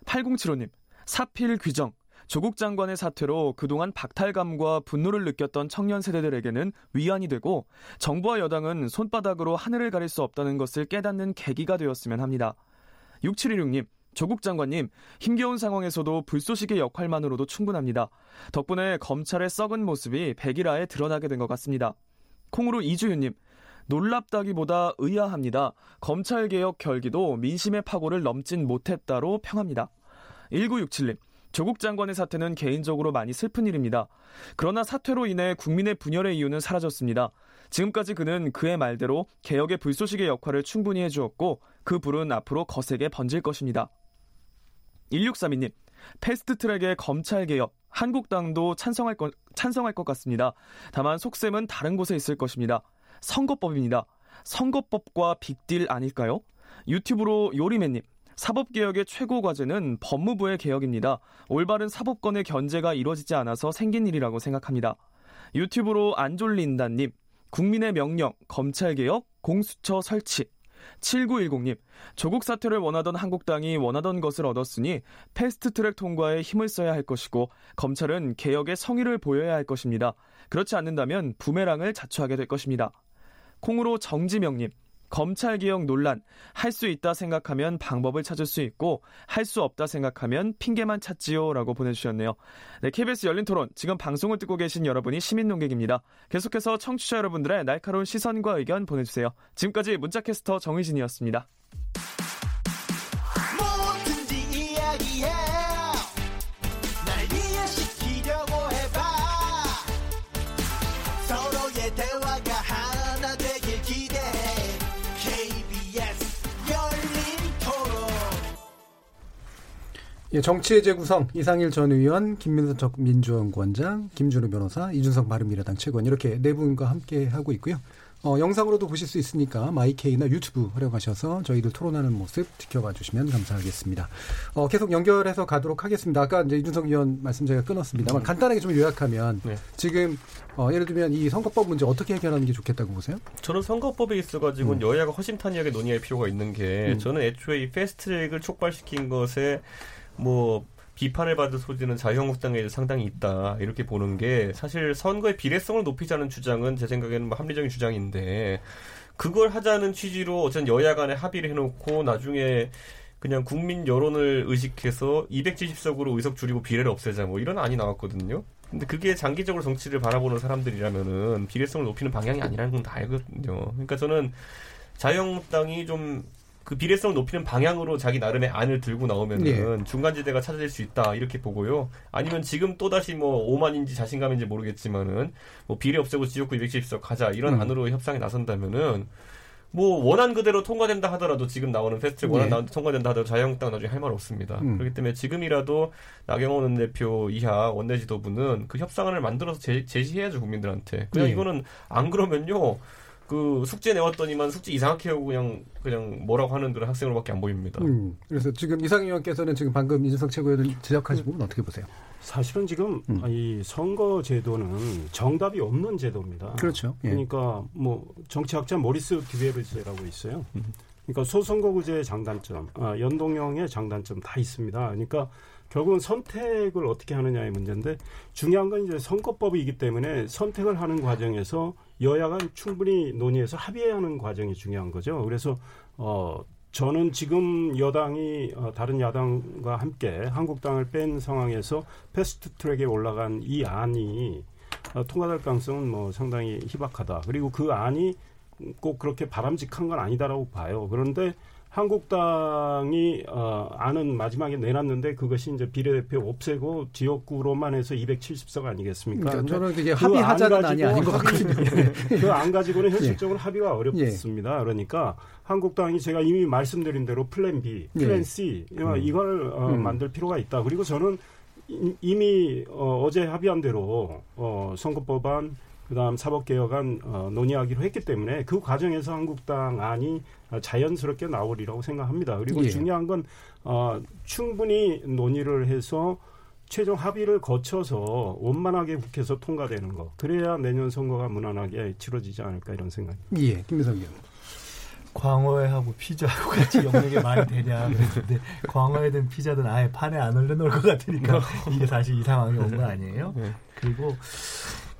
8075님. 사필 규정. 조국 장관의 사퇴로 그동안 박탈감과 분노를 느꼈던 청년 세대들에게는 위안이 되고 정부와 여당은 손바닥으로 하늘을 가릴 수 없다는 것을 깨닫는 계기가 되었으면 합니다. 6716님. 조국 장관님, 힘겨운 상황에서도 불쏘시개 역할만으로도 충분합니다. 덕분에 검찰의 썩은 모습이 백일화에 드러나게 된 것 같습니다. 콩으로 이주윤님, 놀랍다기보다 의아합니다. 검찰개혁 결기도 민심의 파고를 넘진 못했다로 평합니다. 1967님, 조국 장관의 사태는 개인적으로 많이 슬픈 일입니다. 그러나 사퇴로 인해 국민의 분열의 이유는 사라졌습니다. 지금까지 그는 그의 말대로 개혁의 불쏘시개 역할을 충분히 해주었고 그 불은 앞으로 거세게 번질 것입니다. 1632님, 패스트 트랙의 검찰 개혁, 한국당도 찬성할 것, 찬성할 것 같습니다. 다만 속셈은 다른 곳에 있을 것입니다. 선거법입니다. 선거법과 빅딜 아닐까요? 유튜브로 요리맨님, 사법개혁의 최고 과제는 법무부의 개혁입니다. 올바른 사법권의 견제가 이루어지지 않아서 생긴 일이라고 생각합니다. 유튜브로 안졸린다님, 국민의 명령, 검찰개혁, 공수처 설치. 7910님, 조국 사퇴를 원하던 한국당이 원하던 것을 얻었으니 패스트 트랙 통과에 힘을 써야 할 것이고 검찰은 개혁의 성의를 보여야 할 것입니다. 그렇지 않는다면 부메랑을 자초하게 될 것입니다. 콩으로 정지명님, 검찰개혁 논란, 할 수 있다 생각하면 방법을 찾을 수 있고, 할 수 없다 생각하면 핑계만 찾지요. 라고 보내주셨네요. 네, KBS 열린 토론, 지금 방송을 듣고 계신 여러분이 시민 농객입니다. 계속해서 청취자 여러분들의 날카로운 시선과 의견 보내주세요. 지금까지 문자캐스터 정의진이었습니다. 예, 정치의 재구성 이상일 전 의원, 김민석 민주연구원장, 김준우 변호사, 이준석 바른미래당 최고원 이렇게 네 분과 함께 하고 있고요. 어, 영상으로도 보실 수 있으니까 마이케이나 유튜브 활용하셔서 저희들 토론하는 모습 지켜봐 주시면 감사하겠습니다. 어, 계속 연결해서 가도록 하겠습니다. 아까 이제 이준석 의원 말씀 제가 끊었습니다만 간단하게 좀 요약하면 네. 지금 어, 예를 들면 이 선거법 문제 어떻게 해결하는 게 좋겠다고 보세요? 저는 선거법에 있어가지고는 여야가 허심탄회하게 논의할 필요가 있는 게 음. 저는 애초에 이 패스트트랙을 촉발시킨 것에 뭐 비판을 받을 소지는 자유한국당에 상당히 있다 이렇게 보는 게 사실 선거의 비례성을 높이자는 주장은 제 생각에는 뭐 합리적인 주장인데 그걸 하자는 취지로 어쨌든 여야 간에 합의를 해놓고 나중에 그냥 국민 여론을 의식해서 270석으로 의석 줄이고 비례를 없애자 뭐 이런 안이 나왔거든요. 근데 그게 장기적으로 정치를 바라보는 사람들이라면은 비례성을 높이는 방향이 아니라는 건 다 알거든요. 그러니까 저는 자유한국당이 좀 그 비례성을 높이는 방향으로 자기 나름의 안을 들고 나오면은 예. 중간지대가 찾아질 수 있다 이렇게 보고요. 아니면 지금 또 다시 뭐 오만인지 자신감인지 모르겠지만은 뭐 비례 없애고 지역구 270석 가자 이런 음. 안으로 협상에 나선다면은 뭐 원안 그대로 통과된다 하더라도 지금 나오는 페스트랙 원안 예. 나 통과된다 하더라도 자유한국당 나중에 할 말 없습니다. 음. 그렇기 때문에 지금이라도 나경원 원내대표 이하 원내 지도부는 그 협상안을 만들어서 제, 제시해야죠 국민들한테. 그냥 예. 이거는 안 그러면요. 그 숙제 내왔더니만 숙제 이상하게 하고 그냥 그냥 뭐라고 하는 그런 학생으로밖에 안 보입니다. 음, 그래서 지금 이상 의원께서는 지금 방금 이준석 최고위원을 지적하신 부분 어떻게 보세요? 사실은 지금 음. 이 선거 제도는 정답이 없는 제도입니다. 그렇죠. 예. 그러니까 뭐 정치학자 모리스 듀베르스라고 있어요. 음. 그러니까 소선거구제의 장단점, 아, 연동형의 장단점 다 있습니다. 그러니까 결국은 선택을 어떻게 하느냐의 문제인데 중요한 건 이제 선거법이기 때문에 선택을 하는 과정에서 여야가 충분히 논의해서 합의해야 하는 과정이 중요한 거죠. 그래서 어 저는 지금 여당이 어, 다른 야당과 함께 한국당을 뺀 상황에서 fast track에 올라간 이 안이 어, 통과될 가능성은 뭐 상당히 희박하다. 그리고 그 안이 꼭 그렇게 바람직한 건 아니다라고 봐요. 그런데 한국당이 어, 안은 마지막에 내놨는데 그것이 이제 비례대표 없애고 지역구로만 해서 270석 아니겠습니까? 그러니까 저는 그게 그안 합의하자는 안이 아닌 것 같거든요. 그안 가지고는 예. 현실적으로 합의가 어렵습니다. 그러니까 한국당이 제가 이미 말씀드린 대로 플랜 B, 플랜 예. C 어, 이걸 어, 음. 만들 필요가 있다. 그리고 저는 이- 이미 어, 어제 합의한 대로 어, 선거법안 그다음 사법개혁안 어, 논의하기로 했기 때문에 그 과정에서 한국당 안이 어, 자연스럽게 나오리라고 생각합니다. 그리고 예. 중요한 건 어, 충분히 논의를 해서 최종 합의를 거쳐서 원만하게 국회에서 통과되는 거. 그래야 내년 선거가 무난하게 치러지지 않을까 이런 생각이. 예, 김민석 의원. 광어회하고 피자하고 같이 영역에 많이 되냐 그랬는데 광어회든 피자든 아예 판에 안 올려놓을 것 같으니까 이게 사실 이 상황이 온 거 아니에요? 그리고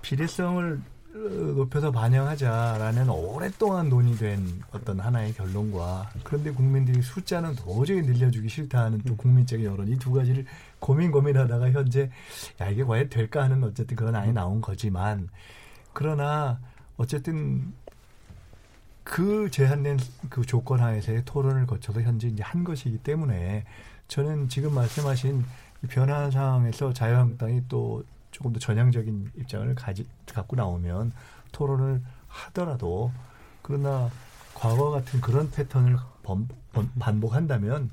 비례성을 어, 높여서 반영하자라는 오랫동안 논의된 어떤 하나의 결론과 그런데 국민들이 숫자는 도저히 늘려주기 싫다는 또 국민적인 여론 이 두 가지를 고민 고민하다가 현재 야 이게 과연 될까 하는 어쨌든 그런 안이 나온 거지만 그러나 어쨌든 그 제한된 그 조건 하에서의 토론을 거쳐서 현재 이제 한 것이기 때문에 저는 지금 말씀하신 이 변화한 상황에서 자유한국당이 또 조금 더 전향적인 입장을 가지, 갖고 나오면 토론을 하더라도 그러나 과거 같은 그런 패턴을 번- 번- 반복한다면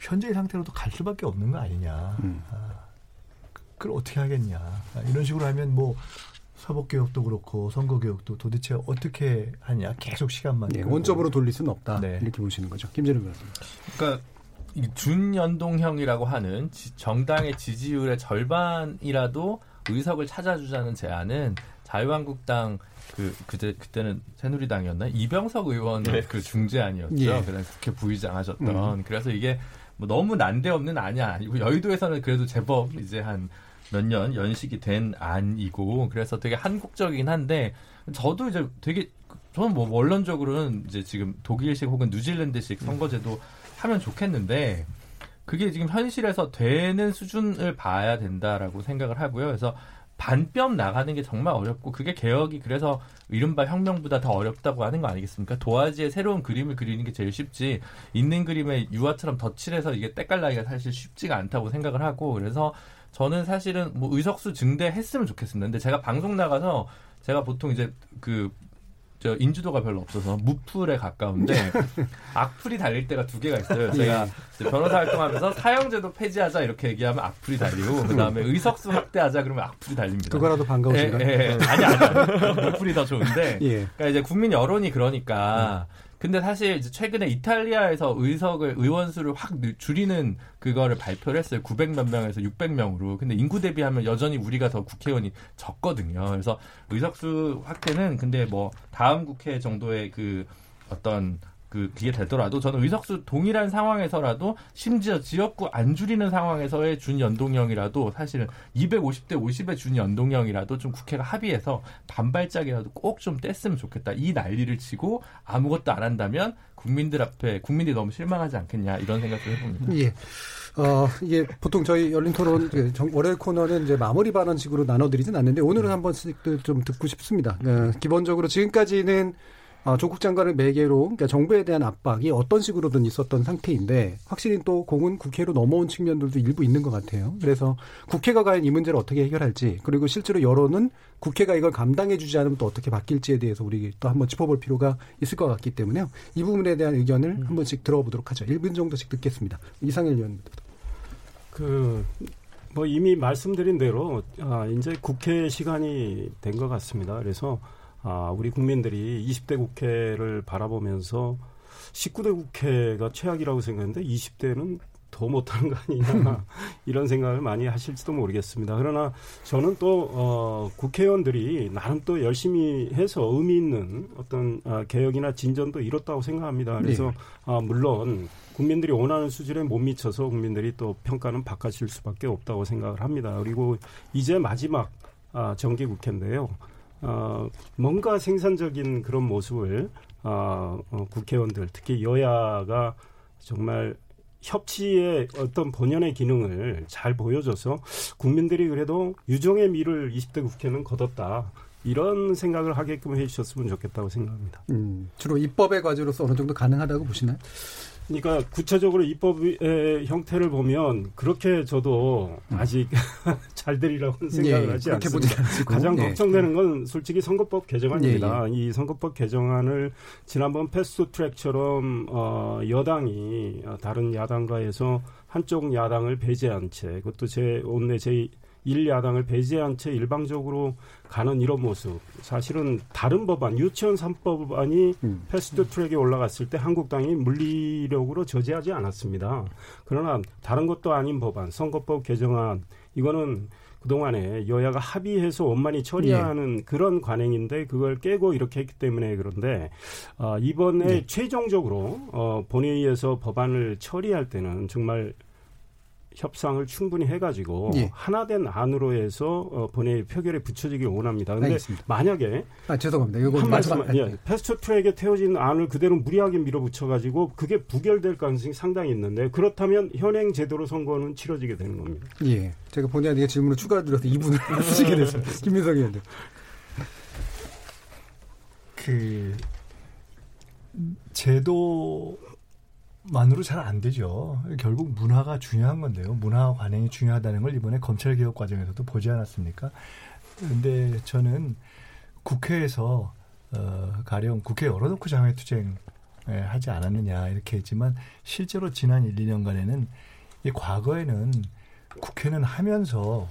현재의 상태로도 갈 수밖에 없는 거 아니냐. 음. 아, 그걸 어떻게 하겠냐. 아, 이런 식으로 하면 뭐 사법개혁도 그렇고 선거개혁도 도대체 어떻게 하냐. 계속 시간만. 예. 원점으로 돌릴 수는 없다. 네. 이렇게 보시는 거죠. 김재룡 변호사님. 그러니까 이 준연동형이라고 하는 지- 정당의 지지율의 절반이라도 의석을 찾아주자는 제안은 자유한국당 그 그때 그때는 새누리당이었나 이병석 의원 네. 그 중재안이었죠. 예. 그래서 국회 부의장 하셨던. 그래서 이게 뭐 너무 난데없는 안이 아니고 여의도에서는 그래도 제법 이제 한 몇 년 연식이 된 안이고 그래서 되게 한국적이긴 한데 저도 이제 되게 저는 뭐 원론적으로는 이제 지금 독일식 혹은 뉴질랜드식 선거제도 하면 좋겠는데 그게 지금 현실에서 되는 수준을 봐야 된다라고 생각을 하고요. 그래서 반뼘 나가는 게 정말 어렵고 그게 개혁이 그래서 이른바 혁명보다 더 어렵다고 하는 거 아니겠습니까? 도화지에 새로운 그림을 그리는 게 제일 쉽지 있는 그림에 유화처럼 덧칠해서 이게 때깔나기가 사실 쉽지가 않다고 생각을 하고 그래서 저는 사실은 뭐 의석수 증대했으면 좋겠습니다. 근데 제가 방송 나가서 제가 보통 이제 그 저 인지도가 별로 없어서 무풀에 가까운데 악플이 달릴 때가 두 개가 있어요. 제가 이제 변호사 활동하면서 사형제도 폐지하자 이렇게 얘기하면 악플이 달리고 그다음에 의석수 확대하자 그러면 악플이 달립니다. 그거라도 반가우신가요? 예, 예, 예. 아니 아니. 무풀이 더 좋은데. 예. 그러니까 이제 국민 여론이 그러니까. 근데 사실 이제 최근에 이탈리아에서 의석을 의원 수를 확 늘- 줄이는 그거를 발표를 했어요. 900몇 명에서 600명으로. 근데 인구 대비하면 여전히 우리가 더 국회의원이 적거든요. 그래서 의석수 확대는 근데 뭐 다음 국회 정도의 그 어떤 그 그게 되더라도 저는 의석수 동일한 상황에서라도 심지어 지역구 안 줄이는 상황에서의 준연동형이라도 사실은 250대 50의 준연동형이라도 좀 국회가 합의해서 반발짝이라도 꼭 좀 뗐으면 좋겠다. 이 난리를 치고 아무것도 안 한다면 국민들 앞에 국민들이 너무 실망하지 않겠냐 이런 생각을 해봅니다. 예. 어, 이게 보통 저희 열린 토론 월요일 코너는 이제 마무리 발언식으로 나눠드리진 않는데 오늘은 한 번씩 좀 듣고 싶습니다. 어, 기본적으로 지금까지는 어, 조국 장관을 매개로 그러니까 정부에 대한 압박이 어떤 식으로든 있었던 상태인데 확실히 또 공은 국회로 넘어온 측면들도 일부 있는 것 같아요. 그래서 국회가 과연 이 문제를 어떻게 해결할지 그리고 실제로 여론은 국회가 이걸 감당해주지 않으면 또 어떻게 바뀔지에 대해서 우리 또 한번 짚어볼 필요가 있을 것 같기 때문에요. 이 부분에 대한 의견을 한 번씩 들어보도록 하죠. 1분 정도씩 듣겠습니다. 이상일 의원님부터. 그, 뭐 이미 말씀드린 대로, 아, 이제 국회 시간이 된 것 같습니다. 그래서, 아, 우리 국민들이 20대 국회를 바라보면서 19대 국회가 최악이라고 생각했는데 20대는 더 못하는 거 아니냐 이런 생각을 많이 하실지도 모르겠습니다. 그러나 저는 또 어, 국회의원들이 나름 또 열심히 해서 의미 있는 어떤 아, 개혁이나 진전도 이뤘다고 생각합니다. 그래서 네. 아, 물론 국민들이 원하는 수준에 못 미쳐서 국민들이 또 평가는 바꿔질 수밖에 없다고 생각을 합니다. 그리고 이제 마지막 아, 정기 국회인데요. 어, 뭔가 생산적인 그런 모습을 어, 어, 국회의원들 특히 여야가 정말 협치의 어떤 본연의 기능을 잘 보여줘서 국민들이 그래도 유종의 미를 20대 국회는 거뒀다. 이런 생각을 하게끔 해주셨으면 좋겠다고 생각합니다. 음, 주로 입법의 과제로서 어느 정도 가능하다고 보시나요? 그러니까 구체적으로 입법의 형태를 보면 그렇게 저도 아직 잘 되리라고는 생각을 예, 하지 않습니다. 가장 예. 걱정되는 건 솔직히 선거법 개정안입니다. 예, 이 선거법 개정안을 지난번 패스트트랙처럼 어, 여당이 어, 다른 야당과에서 한쪽 야당을 배제한 채 그것도 제 원내 제 1야당을 배제한 채 일방적으로 가는 이런 모습. 사실은 다른 법안, 유치원 3법안이 음. 패스트 트랙에 올라갔을 때 한국당이 물리력으로 저지하지 않았습니다. 그러나 다른 것도 아닌 법안, 선거법 개정안, 이거는 그동안에 여야가 합의해서 원만히 처리하는 그런 관행인데 그걸 깨고 이렇게 했기 때문에 그런데 어, 이번에 네. 최종적으로 어, 본회의에서 법안을 처리할 때는 정말 협상을 충분히 해가지고 예. 하나된 안으로 해서 어, 본회의 표결에 붙여지길 원합니다. 근데 알겠습니다. 만약에 아, 죄송합니다. 이거 한 말씀, 예, 패스트트랙에 태워진 안을 그대로 무리하게 밀어붙여가지고 그게 부결될 가능성이 상당히 있는데 그렇다면 현행 제도로 선거는 치러지게 되는 겁니다. 예. 제가 본의 아니게 질문을 추가로 드려서 2분을 쓰게 됐습니다. 김민석 의원님. 그 제도 만으로 잘 안 되죠. 결국 문화가 중요한 건데요. 문화 관행이 중요하다는 걸 이번에 검찰 개혁 과정에서도 보지 않았습니까? 근데 저는 국회에서 어, 가령 국회 열어놓고 장외투쟁 예, 하지 않았느냐 이렇게 했지만 실제로 지난 1, 2년간에는 이 과거에는 국회는 하면서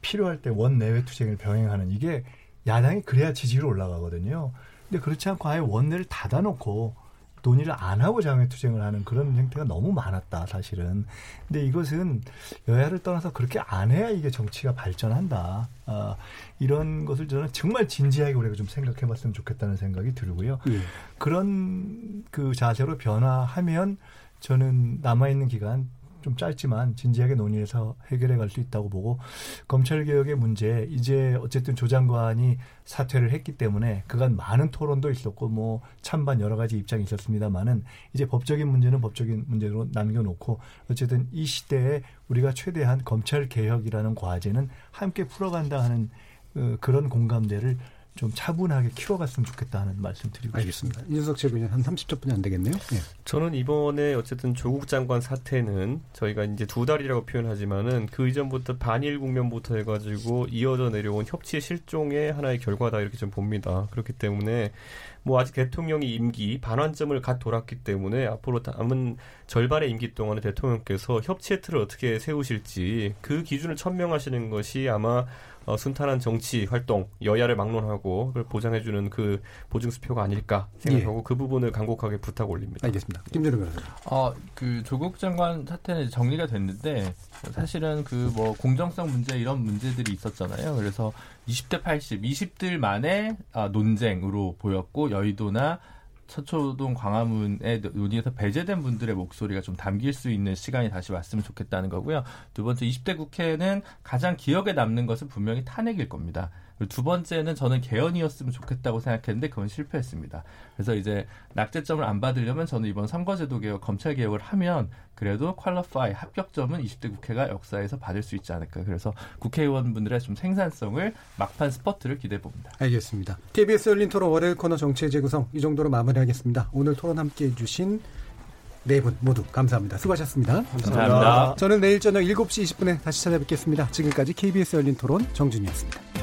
필요할 때 원내외 투쟁을 병행하는 이게 야당이 그래야 지지율 올라가거든요. 근데 그렇지 않고 아예 원내를 닫아놓고 논의를 안 하고 장외투쟁을 하는 그런 형태가 너무 많았다 사실은. 근데 이것은 여야를 떠나서 그렇게 안 해야 이게 정치가 발전한다. 아, 이런 것을 저는 정말 진지하게 우리가 좀 생각해봤으면 좋겠다는 생각이 들고요. 예. 그런 그 자세로 변화하면 저는 남아있는 기간 좀 짧지만 진지하게 논의해서 해결해 갈 수 있다고 보고 검찰 개혁의 문제 이제 어쨌든 조 장관이 사퇴를 했기 때문에 그간 많은 토론도 있었고 뭐 찬반 여러 가지 입장이 있었습니다만은 이제 법적인 문제는 법적인 문제로 남겨놓고 어쨌든 이 시대에 우리가 최대한 검찰 개혁이라는 과제는 함께 풀어간다 하는 어, 그런 공감대를 좀 차분하게 키워갔으면 좋겠다 하는 말씀 드리고 알겠습니다. 이준석 최고위원 한 30초 분이 안 되겠네요. 예. 저는 이번에 어쨌든 조국 장관 사태는 저희가 이제 두 달이라고 표현하지만은 그 이전부터 반일 국면부터 해가지고 이어져 내려온 협치의 실종의 하나의 결과다 이렇게 좀 봅니다. 그렇기 때문에 뭐 아직 대통령이 임기 반환점을 갓 돌았기 때문에 앞으로 남은 절반의 임기 동안에 대통령께서 협치의 틀을 어떻게 세우실지 그 기준을 천명하시는 것이 아마 어, 순탄한 정치 활동, 여야를 막론하고 그걸 보장해주는 그 보증 수표가 아닐까 생각하고 그 부분을 간곡하게 부탁 올립니다. 알겠습니다. 김준호 변호사. 어, 그 조국 장관 사태는 정리가 됐는데 사실은 그 뭐 공정성 문제 이런 문제들이 있었잖아요. 그래서 20대 80, 20들 만의 아, 논쟁으로 보였고 여의도나 서초동 광화문의 논의에서 배제된 분들의 목소리가 좀 담길 수 있는 시간이 다시 왔으면 좋겠다는 거고요. 두 번째 20대 국회는 가장 기억에 남는 것은 분명히 탄핵일 겁니다. 두 번째는 저는 개헌이었으면 좋겠다고 생각했는데 그건 실패했습니다. 그래서 이제 낙제점을 안 받으려면 저는 이번 선거제도 개혁, 검찰 개혁을 하면 그래도 퀄러파이 합격점은 20대 국회가 역사에서 받을 수 있지 않을까. 그래서 국회의원분들의 좀 생산성을 막판 스퍼트를 기대해 봅니다. 알겠습니다. KBS 열린 토론 월요일 코너 정치의 재구성 이 정도로 마무리하겠습니다. 오늘 토론 함께해 주신 네 분 모두 감사합니다. 수고하셨습니다. 감사합니다. 저는 내일 저녁 7시 20분에 다시 찾아뵙겠습니다. 지금까지 KBS 열린 토론 정준이었습니다.